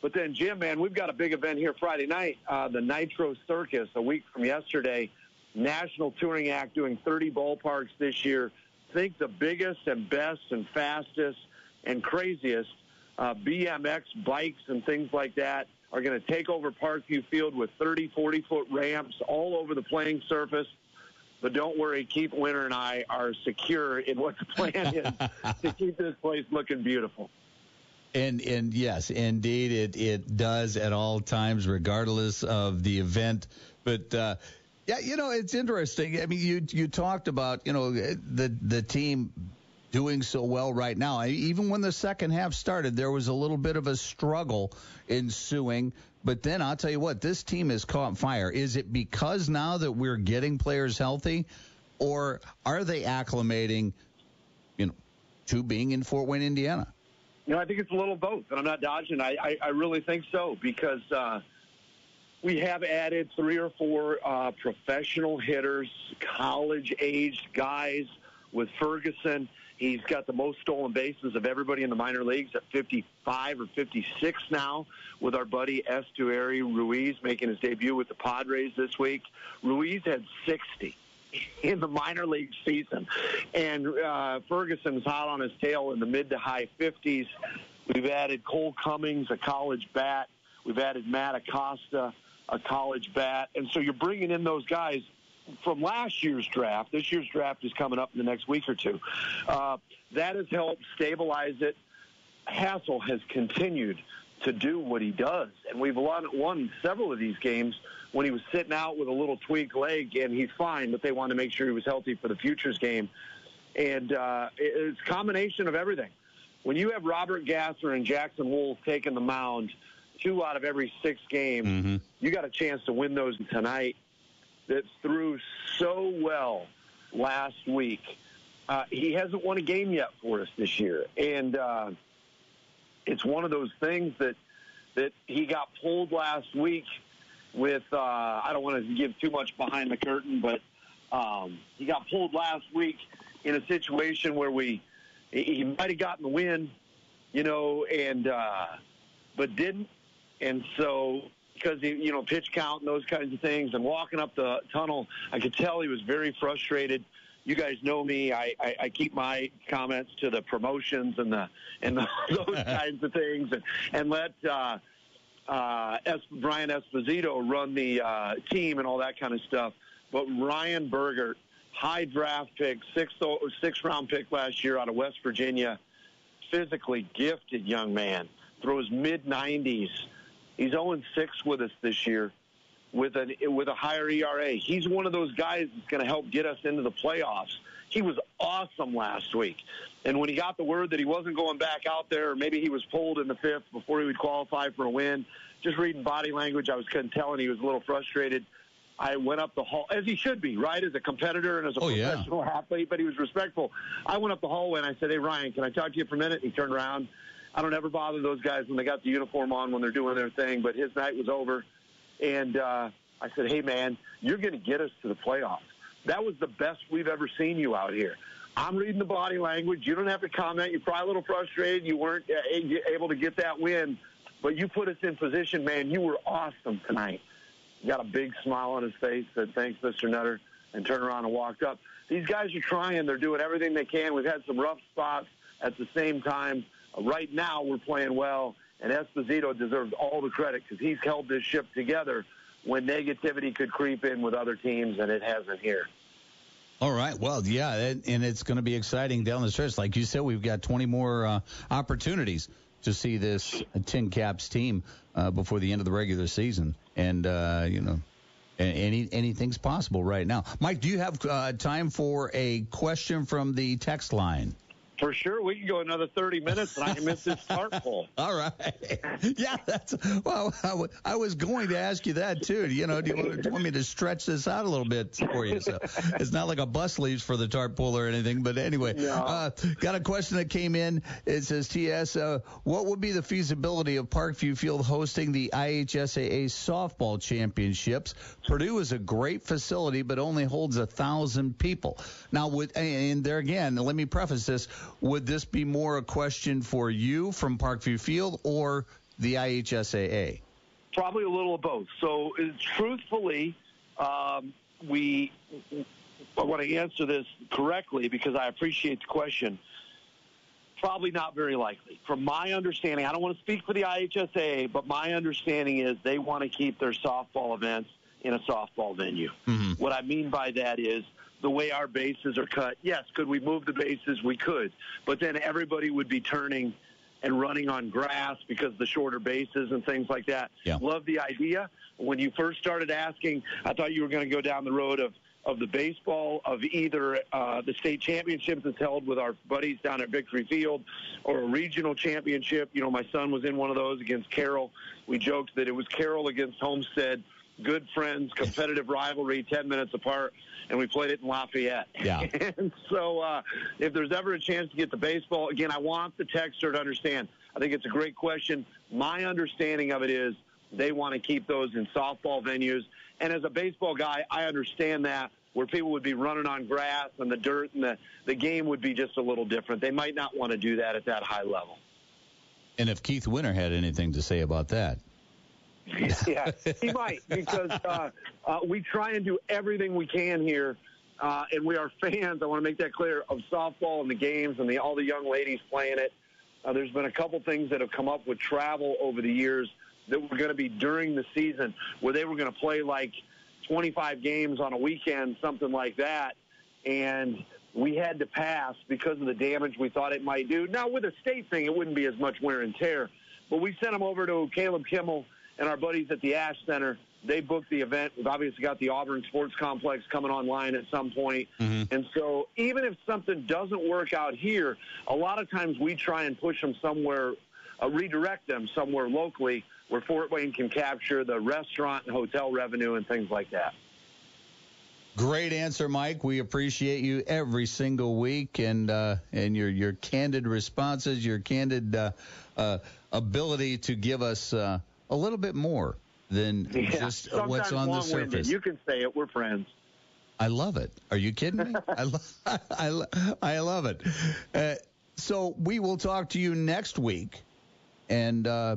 But then, Jim, man, we've got a big event here Friday night, uh, the Nitro Circus, a week from yesterday. National Touring Act doing 30 ballparks this year think the biggest and best and fastest and craziest uh, BMX bikes and things like that are going to take over Parkview Field with 30, 40 foot ramps all over the playing surface. But don't worry, Keith Winter and I are secure in what the plan is to keep this place looking beautiful. And and yes, indeed, it it does at all times, regardless of the event. But uh, yeah, you know, it's interesting. I mean, you you talked about you know the the team doing so well right now. I, even when the second half started, there was a little bit of a struggle ensuing. But then I'll tell you what, this team has caught fire. Is it because now that we're getting players healthy, or are they acclimating, you know, to being in Fort Wayne, Indiana? You know, I think it's a little both, and I'm not dodging. I I, I really think so because. Uh, we have added three or four uh, professional hitters, college-aged guys. With Ferguson, he's got the most stolen bases of everybody in the minor leagues at 55 or 56 now. With our buddy Esteury Ruiz making his debut with the Padres this week, Ruiz had 60 in the minor league season, and uh, Ferguson's hot on his tail in the mid to high 50s. We've added Cole Cummings, a college bat. We've added Matt Acosta a college bat. And so you're bringing in those guys from last year's draft. This year's draft is coming up in the next week or two. Uh, that has helped stabilize it. Hassell has continued to do what he does. And we've won, won several of these games when he was sitting out with a little tweaked leg, and he's fine, but they wanted to make sure he was healthy for the futures game. And uh, it's a combination of everything. When you have Robert Gasser and Jackson Wolf taking the mound two out of every six games, mm-hmm. you got a chance to win those tonight. That threw so well last week. Uh, he hasn't won a game yet for us this year, and uh, it's one of those things that that he got pulled last week with. Uh, I don't want to give too much behind the curtain, but um, he got pulled last week in a situation where we he might have gotten the win, you know, and uh, but didn't, and so because he, you know, pitch count and those kinds of things, and walking up the tunnel, I could tell he was very frustrated. You guys know me. I, I, I keep my comments to the promotions and the and the, those kinds of things, and and let uh, uh, es- Brian Esposito run the uh, team and all that kind of stuff. But Ryan Bergert, high draft pick, sixth sixth round pick last year out of West Virginia, physically gifted young man, throws mid 90s. He's 0 6 with us this year with a with a higher ERA. He's one of those guys that's going to help get us into the playoffs. He was awesome last week, and when he got the word that he wasn't going back out there, or maybe he was pulled in the fifth before he would qualify for a win, just reading body language, I was kind of telling he was a little frustrated. I went up the hall, as he should be, right, as a competitor and as a oh, professional yeah. athlete, but he was respectful. I went up the hallway and I said, hey, Ryan, can I talk to you for a minute? He turned around. I don't ever bother those guys when they got the uniform on when they're doing their thing, but his night was over. And uh, I said, hey, man, you're going to get us to the playoffs. That was the best we've ever seen you out here. I'm reading the body language. You don't have to comment. You're probably a little frustrated. You weren't uh, able to get that win, but you put us in position, man. You were awesome tonight. He got a big smile on his face, said, thanks, Mr. Nutter, and turned around and walked up. These guys are trying. They're doing everything they can. We've had some rough spots. At the same time, right now we're playing well, and Esposito deserves all the credit because he's held this ship together when negativity could creep in with other teams, and it hasn't here. All right. Well, yeah, and it's going to be exciting down the stretch. Like you said, we've got 20 more uh, opportunities to see this Tin Caps team uh, before the end of the regular season, and uh, you know, any anything's possible right now. Mike, do you have uh, time for a question from the text line? For sure, we can go another 30 minutes and I can miss this tarp pull. All right. Yeah, that's well. I, w- I was going to ask you that too. You know, do you, want, do you want me to stretch this out a little bit for you? So it's not like a bus leaves for the tarp pull or anything. But anyway, No. uh, got a question that came in. It says, "T.S. Uh, what would be the feasibility of Parkview Field hosting the IHSAA softball championships? Purdue is a great facility, but only holds a thousand people. Now, would and there again, let me preface this: would this be more a question for you from Parkview Field or the IHSAA? Probably a little of both. So, uh, truthfully, um, we I want to answer this correctly because I appreciate the question. Probably not very likely. From my understanding, I don't want to speak for the IHSAA, but my understanding is they want to keep their softball events in a softball venue. What I mean by that is the way our bases are cut. Yes, could we move the bases? We could. But then everybody would be turning and running on grass because the shorter bases and things like that. Yeah. Love the idea. When you first started asking, I thought you were going to go down the road of of the baseball of either uh, the state championships that's held with our buddies down at Victory Field or a regional championship. You know, my son was in one of those against Carroll. We joked that it was Carroll against Homestead, good friends, competitive rivalry, 10 minutes apart, and we played it in Lafayette. Yeah. and so uh, if there's ever a chance to get the baseball, again, I want the texter to understand. I think it's a great question. My understanding of it is they want to keep those in softball venues. And as a baseball guy, I understand that where people would be running on grass and the dirt and the, the game would be just a little different. They might not want to do that at that high level. And if Keith Winter had anything to say about that. yeah, he might because uh, uh, we try and do everything we can here, uh, and we are fans. I want to make that clear of softball and the games and the, all the young ladies playing it. Uh, there's been a couple things that have come up with travel over the years that were going to be during the season where they were going to play like 25 games on a weekend, something like that, and we had to pass because of the damage we thought it might do. Now, with a state thing, it wouldn't be as much wear and tear, but we sent them over to Caleb Kimmel and our buddies at the Ash Center. They booked the event. We've obviously got the Auburn Sports Complex coming online at some point. And so even if something doesn't work out here, a lot of times we try and push them somewhere, uh, redirect them somewhere locally where Fort Wayne can capture the restaurant and hotel revenue and things like that. Great answer, Mike. We appreciate you every single week and uh, and your your candid responses, your candid uh, uh, ability to give us uh, a little bit more than just uh, what's on the surface. You can say it. We're friends. I love it. Are you kidding me? I, lo- I, lo- I love it. Uh, so we will talk to you next week, and uh,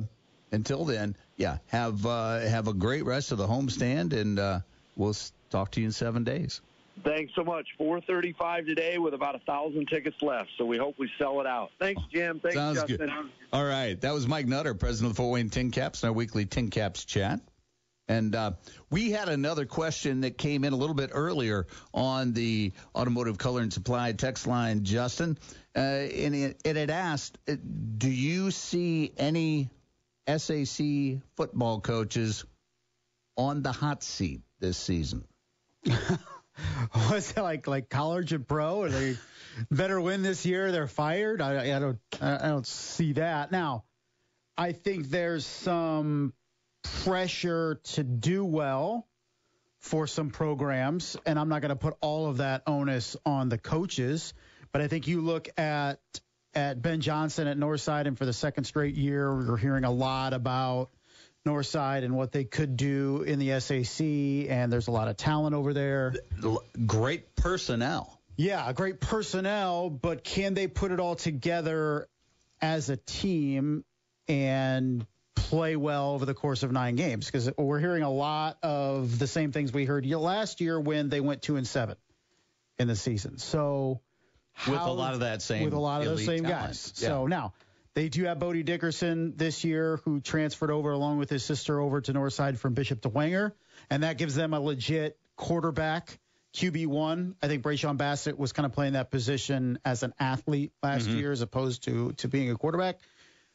until then, yeah, have uh, have a great rest of the homestand, and uh, we'll talk to you in seven days. Thanks so much. 435 today with about a thousand tickets left, so we hope we sell it out. Thanks, Jim. Thanks, Sounds Justin. good. All right, that was Mike Nutter, president of the Fort Wayne Tin Caps, in our weekly Tin Caps chat. And uh, we had another question that came in a little bit earlier on the Automotive Color and Supply text line, Justin. Uh, and it, it had asked, uh, do you see any SAC football coaches on the hot seat this season? What's it like like college and pro? Are they better win this year? They're fired. I, I don't I don't see that. Now, I think there's some pressure to do well for some programs, and I'm not going to put all of that onus on the coaches. But I think you look at at Ben Johnson at Northside, and for the second straight year, we're hearing a lot about Northside and what they could do in the SAC, and there's a lot of talent over there. Great personnel. Yeah, great personnel, but can they put it all together as a team and play well over the course of nine games? Because we're hearing a lot of the same things we heard last year when they went two and seven in the season. So With a lot of that same with a lot of those same talent. guys. Yeah. So now they do have Bodie Dickerson this year, who transferred over along with his sister over to Northside from Bishop Dwenger, and that gives them a legit quarterback. QB one, I think Brayshawn Bassett was kind of playing that position as an athlete last Mhm. year, as opposed to to being a quarterback.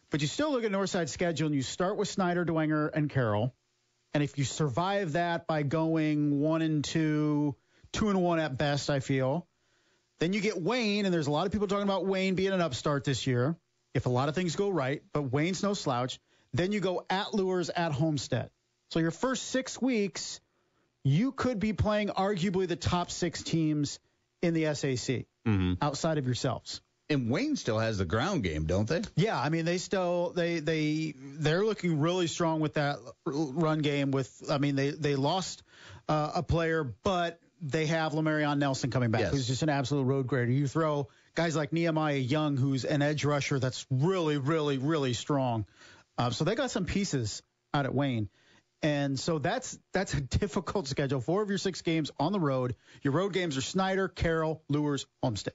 But you still look at Northside's schedule, and you start with Snyder, Dwenger, and Carroll. And if you survive that by going one and two, two and one at best, I feel, then you get Wayne, and there's a lot of people talking about Wayne being an upstart this year, if a lot of things go right, but Wayne's no slouch. Then you go at Luers at Homestead. So your first six weeks, you could be playing arguably the top six teams in the SAC outside of yourselves. And Wayne still has the ground game, don't they? Yeah, I mean they still they they they're looking really strong with that run game. With I mean they they lost uh, a player, but they have Lamarion Nelson coming back, Yes. who's just an absolute road grader. You throw guys like Nehemiah Young, who's an edge rusher that's really really really strong. Uh, so they got some pieces out at Wayne. And so that's that's a difficult schedule. Four of your six games on the road. Your road games are Snyder, Carroll, Luers, Homestead.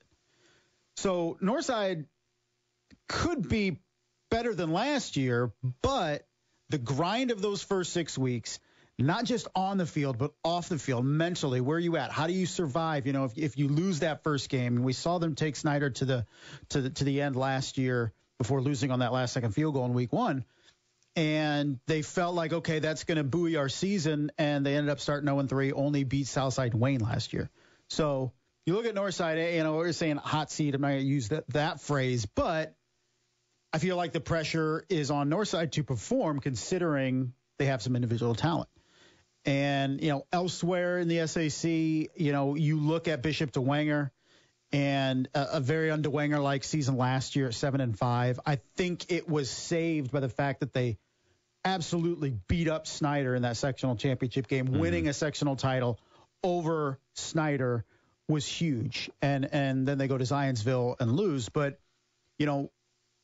So Northside could be better than last year, but the grind of those first six weeks, not just on the field, but off the field, mentally, where are you at? How do you survive? You know, if, if you lose that first game, and we saw them take Snyder to the to the to the end last year before losing on that last second field goal in week one. And they felt like, okay, that's going to buoy our season. And they ended up starting 0 3, only beat Southside Wayne last year. So you look at Northside, you know, we're saying hot seat. I'm not going to use that, that phrase, but I feel like the pressure is on Northside to perform considering they have some individual talent. And, you know, elsewhere in the SAC, you know, you look at Bishop Dwenger and a, a very un-Dwenger like season last year at 7 and 5. I think it was saved by the fact that they absolutely beat up Snyder in that sectional championship game, winning a sectional title over Snyder was huge. And and then they go to Zionsville and lose, but you know,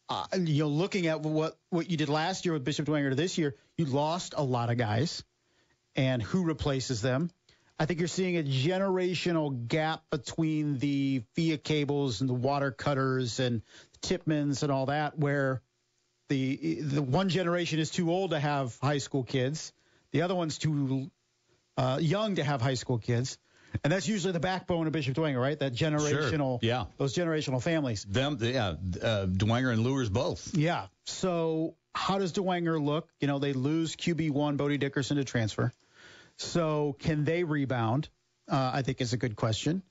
uh, you know, looking at what what you did last year with Bishop Dwenger to this year, you lost a lot of guys, and who replaces them? I think you're seeing a generational gap between the via cables and the water cutters and tipmans and all that, where the the one generation is too old to have high school kids, the other one's too uh, young to have high school kids. And that's usually the backbone of Bishop Dwenger, right? That generational, Yeah. those generational families. Them, yeah, uh, Dwenger and Luers both. Yeah. So how does Dwenger look? You know, they lose QB1 Bodie Dickerson to transfer. So can they rebound? Uh, I think is a good question.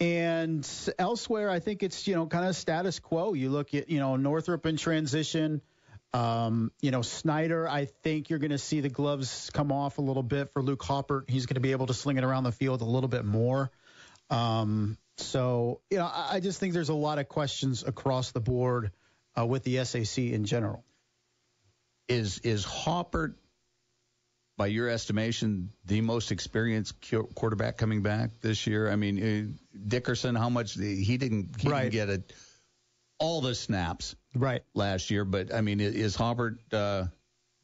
And elsewhere, I think it's you know kind of status quo. You look at you know Northrop in transition. Um, you know Snyder. I think you're going to see the gloves come off a little bit for Luke Hopper. He's going to be able to sling it around the field a little bit more. Um, so you know I, I, just think there's a lot of questions across the board uh, with the SAC in general. Is is Hopper by your estimation, the most experienced quarterback coming back this year? I mean, uh, Dickerson, how much he didn't he right. didn't get a, all the snaps right last year, but I mean, is Hopper uh,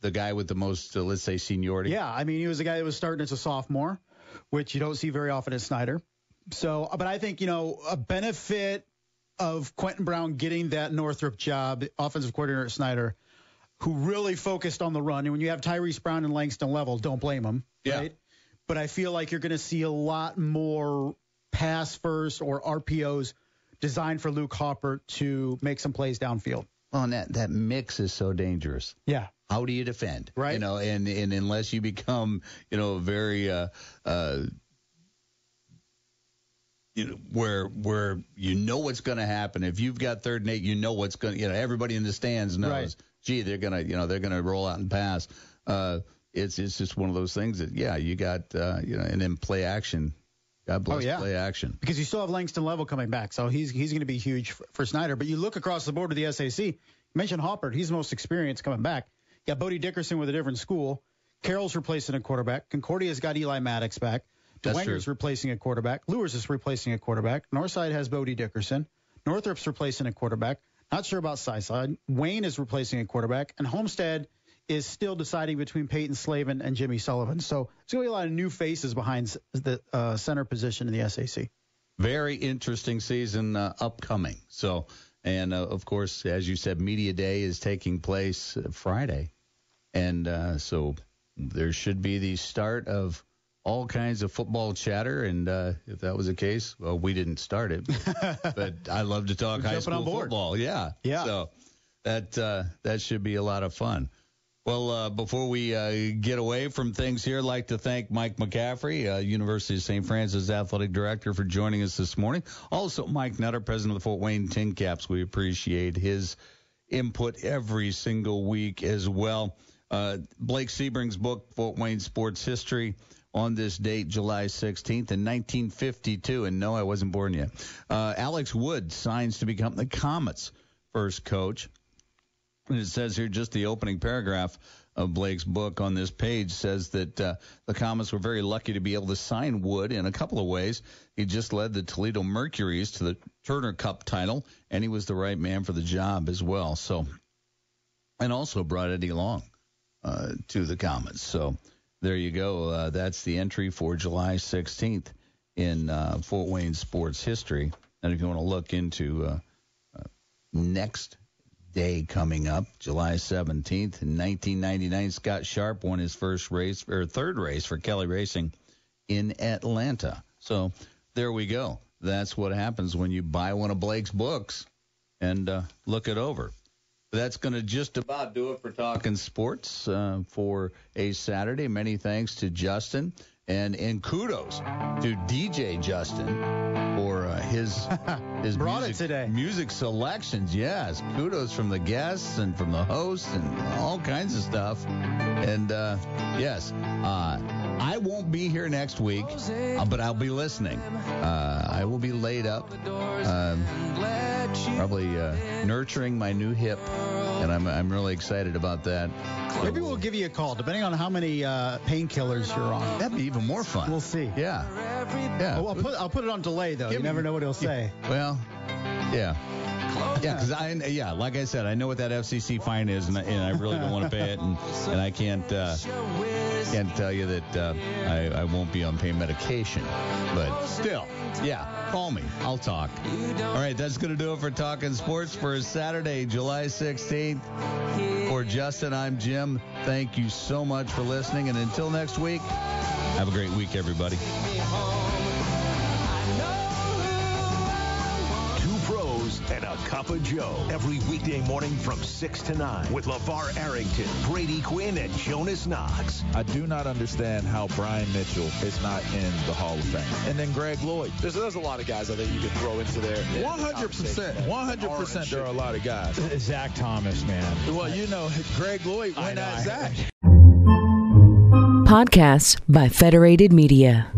the guy with the most, uh, let's say, seniority? Yeah, I mean, he was the guy that was starting as a sophomore, which you don't see very often at Snyder. So, but I think you know a benefit of Quentin Brown getting that Northrop job, offensive coordinator at Snyder who really focused on the run. And when you have Tyrese Brown and Langston Level, don't blame them. Yeah. Right? But I feel like you're going to see a lot more pass first or RPOs designed for Luke Hopper to make some plays downfield. Well, and that, that mix is so dangerous. Yeah. How do you defend? Right. You know, and, and unless you become, you know, very, uh, uh, you know, where where you know what's going to happen. If you've got third and eight, you know what's going. to, You know, everybody in the stands knows. Right gee, they're gonna, you know, they're gonna roll out and pass. Uh, it's it's just one of those things that, yeah, you got, uh, you know, and then play action. God bless oh, yeah. play action. Because you still have Langston Level coming back, so he's he's going to be huge for, for, Snyder. But you look across the board with the SAC. You mentioned Hopper, he's the most experienced coming back. You got Bodie Dickerson with a different school. Carroll's replacing a quarterback. Concordia's got Eli Maddox back. Dwenger's replacing a quarterback. Luers is replacing a quarterback. Northside has Bodie Dickerson. Northrop's replacing a quarterback. Not sure about Side. Wayne is replacing a quarterback, and Homestead is still deciding between Peyton Slavin and Jimmy Sullivan. So there's going to be a lot of new faces behind the uh, center position in the SAC. Very interesting season uh, upcoming. So, and uh, of course, as you said, Media Day is taking place Friday. And uh, so there should be the start of all kinds of football chatter, and uh, if that was the case, well, we didn't start it, but I love to talk high school football. Yeah, yeah. So that uh, that should be a lot of fun. Well, uh, before we uh, get away from things here, I'd like to thank Mike McCaffrey, uh, University of St. Francis Athletic Director, for joining us this morning. Also, Mike Nutter, President of the Fort Wayne Tin Caps. We appreciate his input every single week as well. Uh, Blake Sebring's book, Fort Wayne Sports History on this date, July 16th, in 1952. And no, I wasn't born yet. Uh, Alex Wood signs to become the Comets' first coach. And it says here just the opening paragraph of Blake's book on this page says that uh, the Comets were very lucky to be able to sign Wood in a couple of ways. He just led the Toledo Mercuries to the Turner Cup title, and he was the right man for the job as well. So, and also brought Eddie Long uh, to the Comets. So, there you go. Uh, that's the entry for July 16th in uh, Fort Wayne sports history. And if you want to look into uh, uh next day coming up, July 17th, in 1999, Scott Sharp won his first race or third race for Kelley Racing in Atlanta. So there we go. That's what happens when you buy one of Blake's books and uh, look it over. That's going to just about do it for talking sports uh, for a Saturday. Many thanks to Justin and and kudos to DJ Justin for uh, his his brought music, it today music selections. Yes, kudos from the guests and from the hosts and all kinds of stuff. And uh, yes, uh, I won't be here next week, uh, but I'll be listening. Uh, I will be laid up, um, probably uh, nurturing my new hip, and I'm I'm really excited about that. Maybe we'll give you a call, depending on how many uh, painkillers you're on. That'd be even more fun. We'll see. Yeah. Yeah. Oh, I'll, put, I'll put it on delay though. Give you never know what he'll say. Well, yeah. Yeah, because I yeah, like I said, I know what that FCC fine is, and I, and I really don't want to pay it, and, and I can't uh, can't tell you that uh, I, I won't be on pain medication, but still, yeah, call me, I'll talk. All right, that's gonna do it for talking sports for Saturday, July 16th. For Justin, I'm Jim. Thank you so much for listening, and until next week, have a great week, everybody. Papa Joe every weekday morning from 6 to 9 with LaVar Arrington, Brady Quinn, and Jonas Knox. I do not understand how Brian Mitchell is not in the Hall of Fame. And then Greg Lloyd. There's, there's a lot of guys I think you could throw into there. 100%. 100% there are a lot of guys. Uh, Zach Thomas, man. Well, you know, Greg Lloyd went at Zach. Podcasts by Federated Media.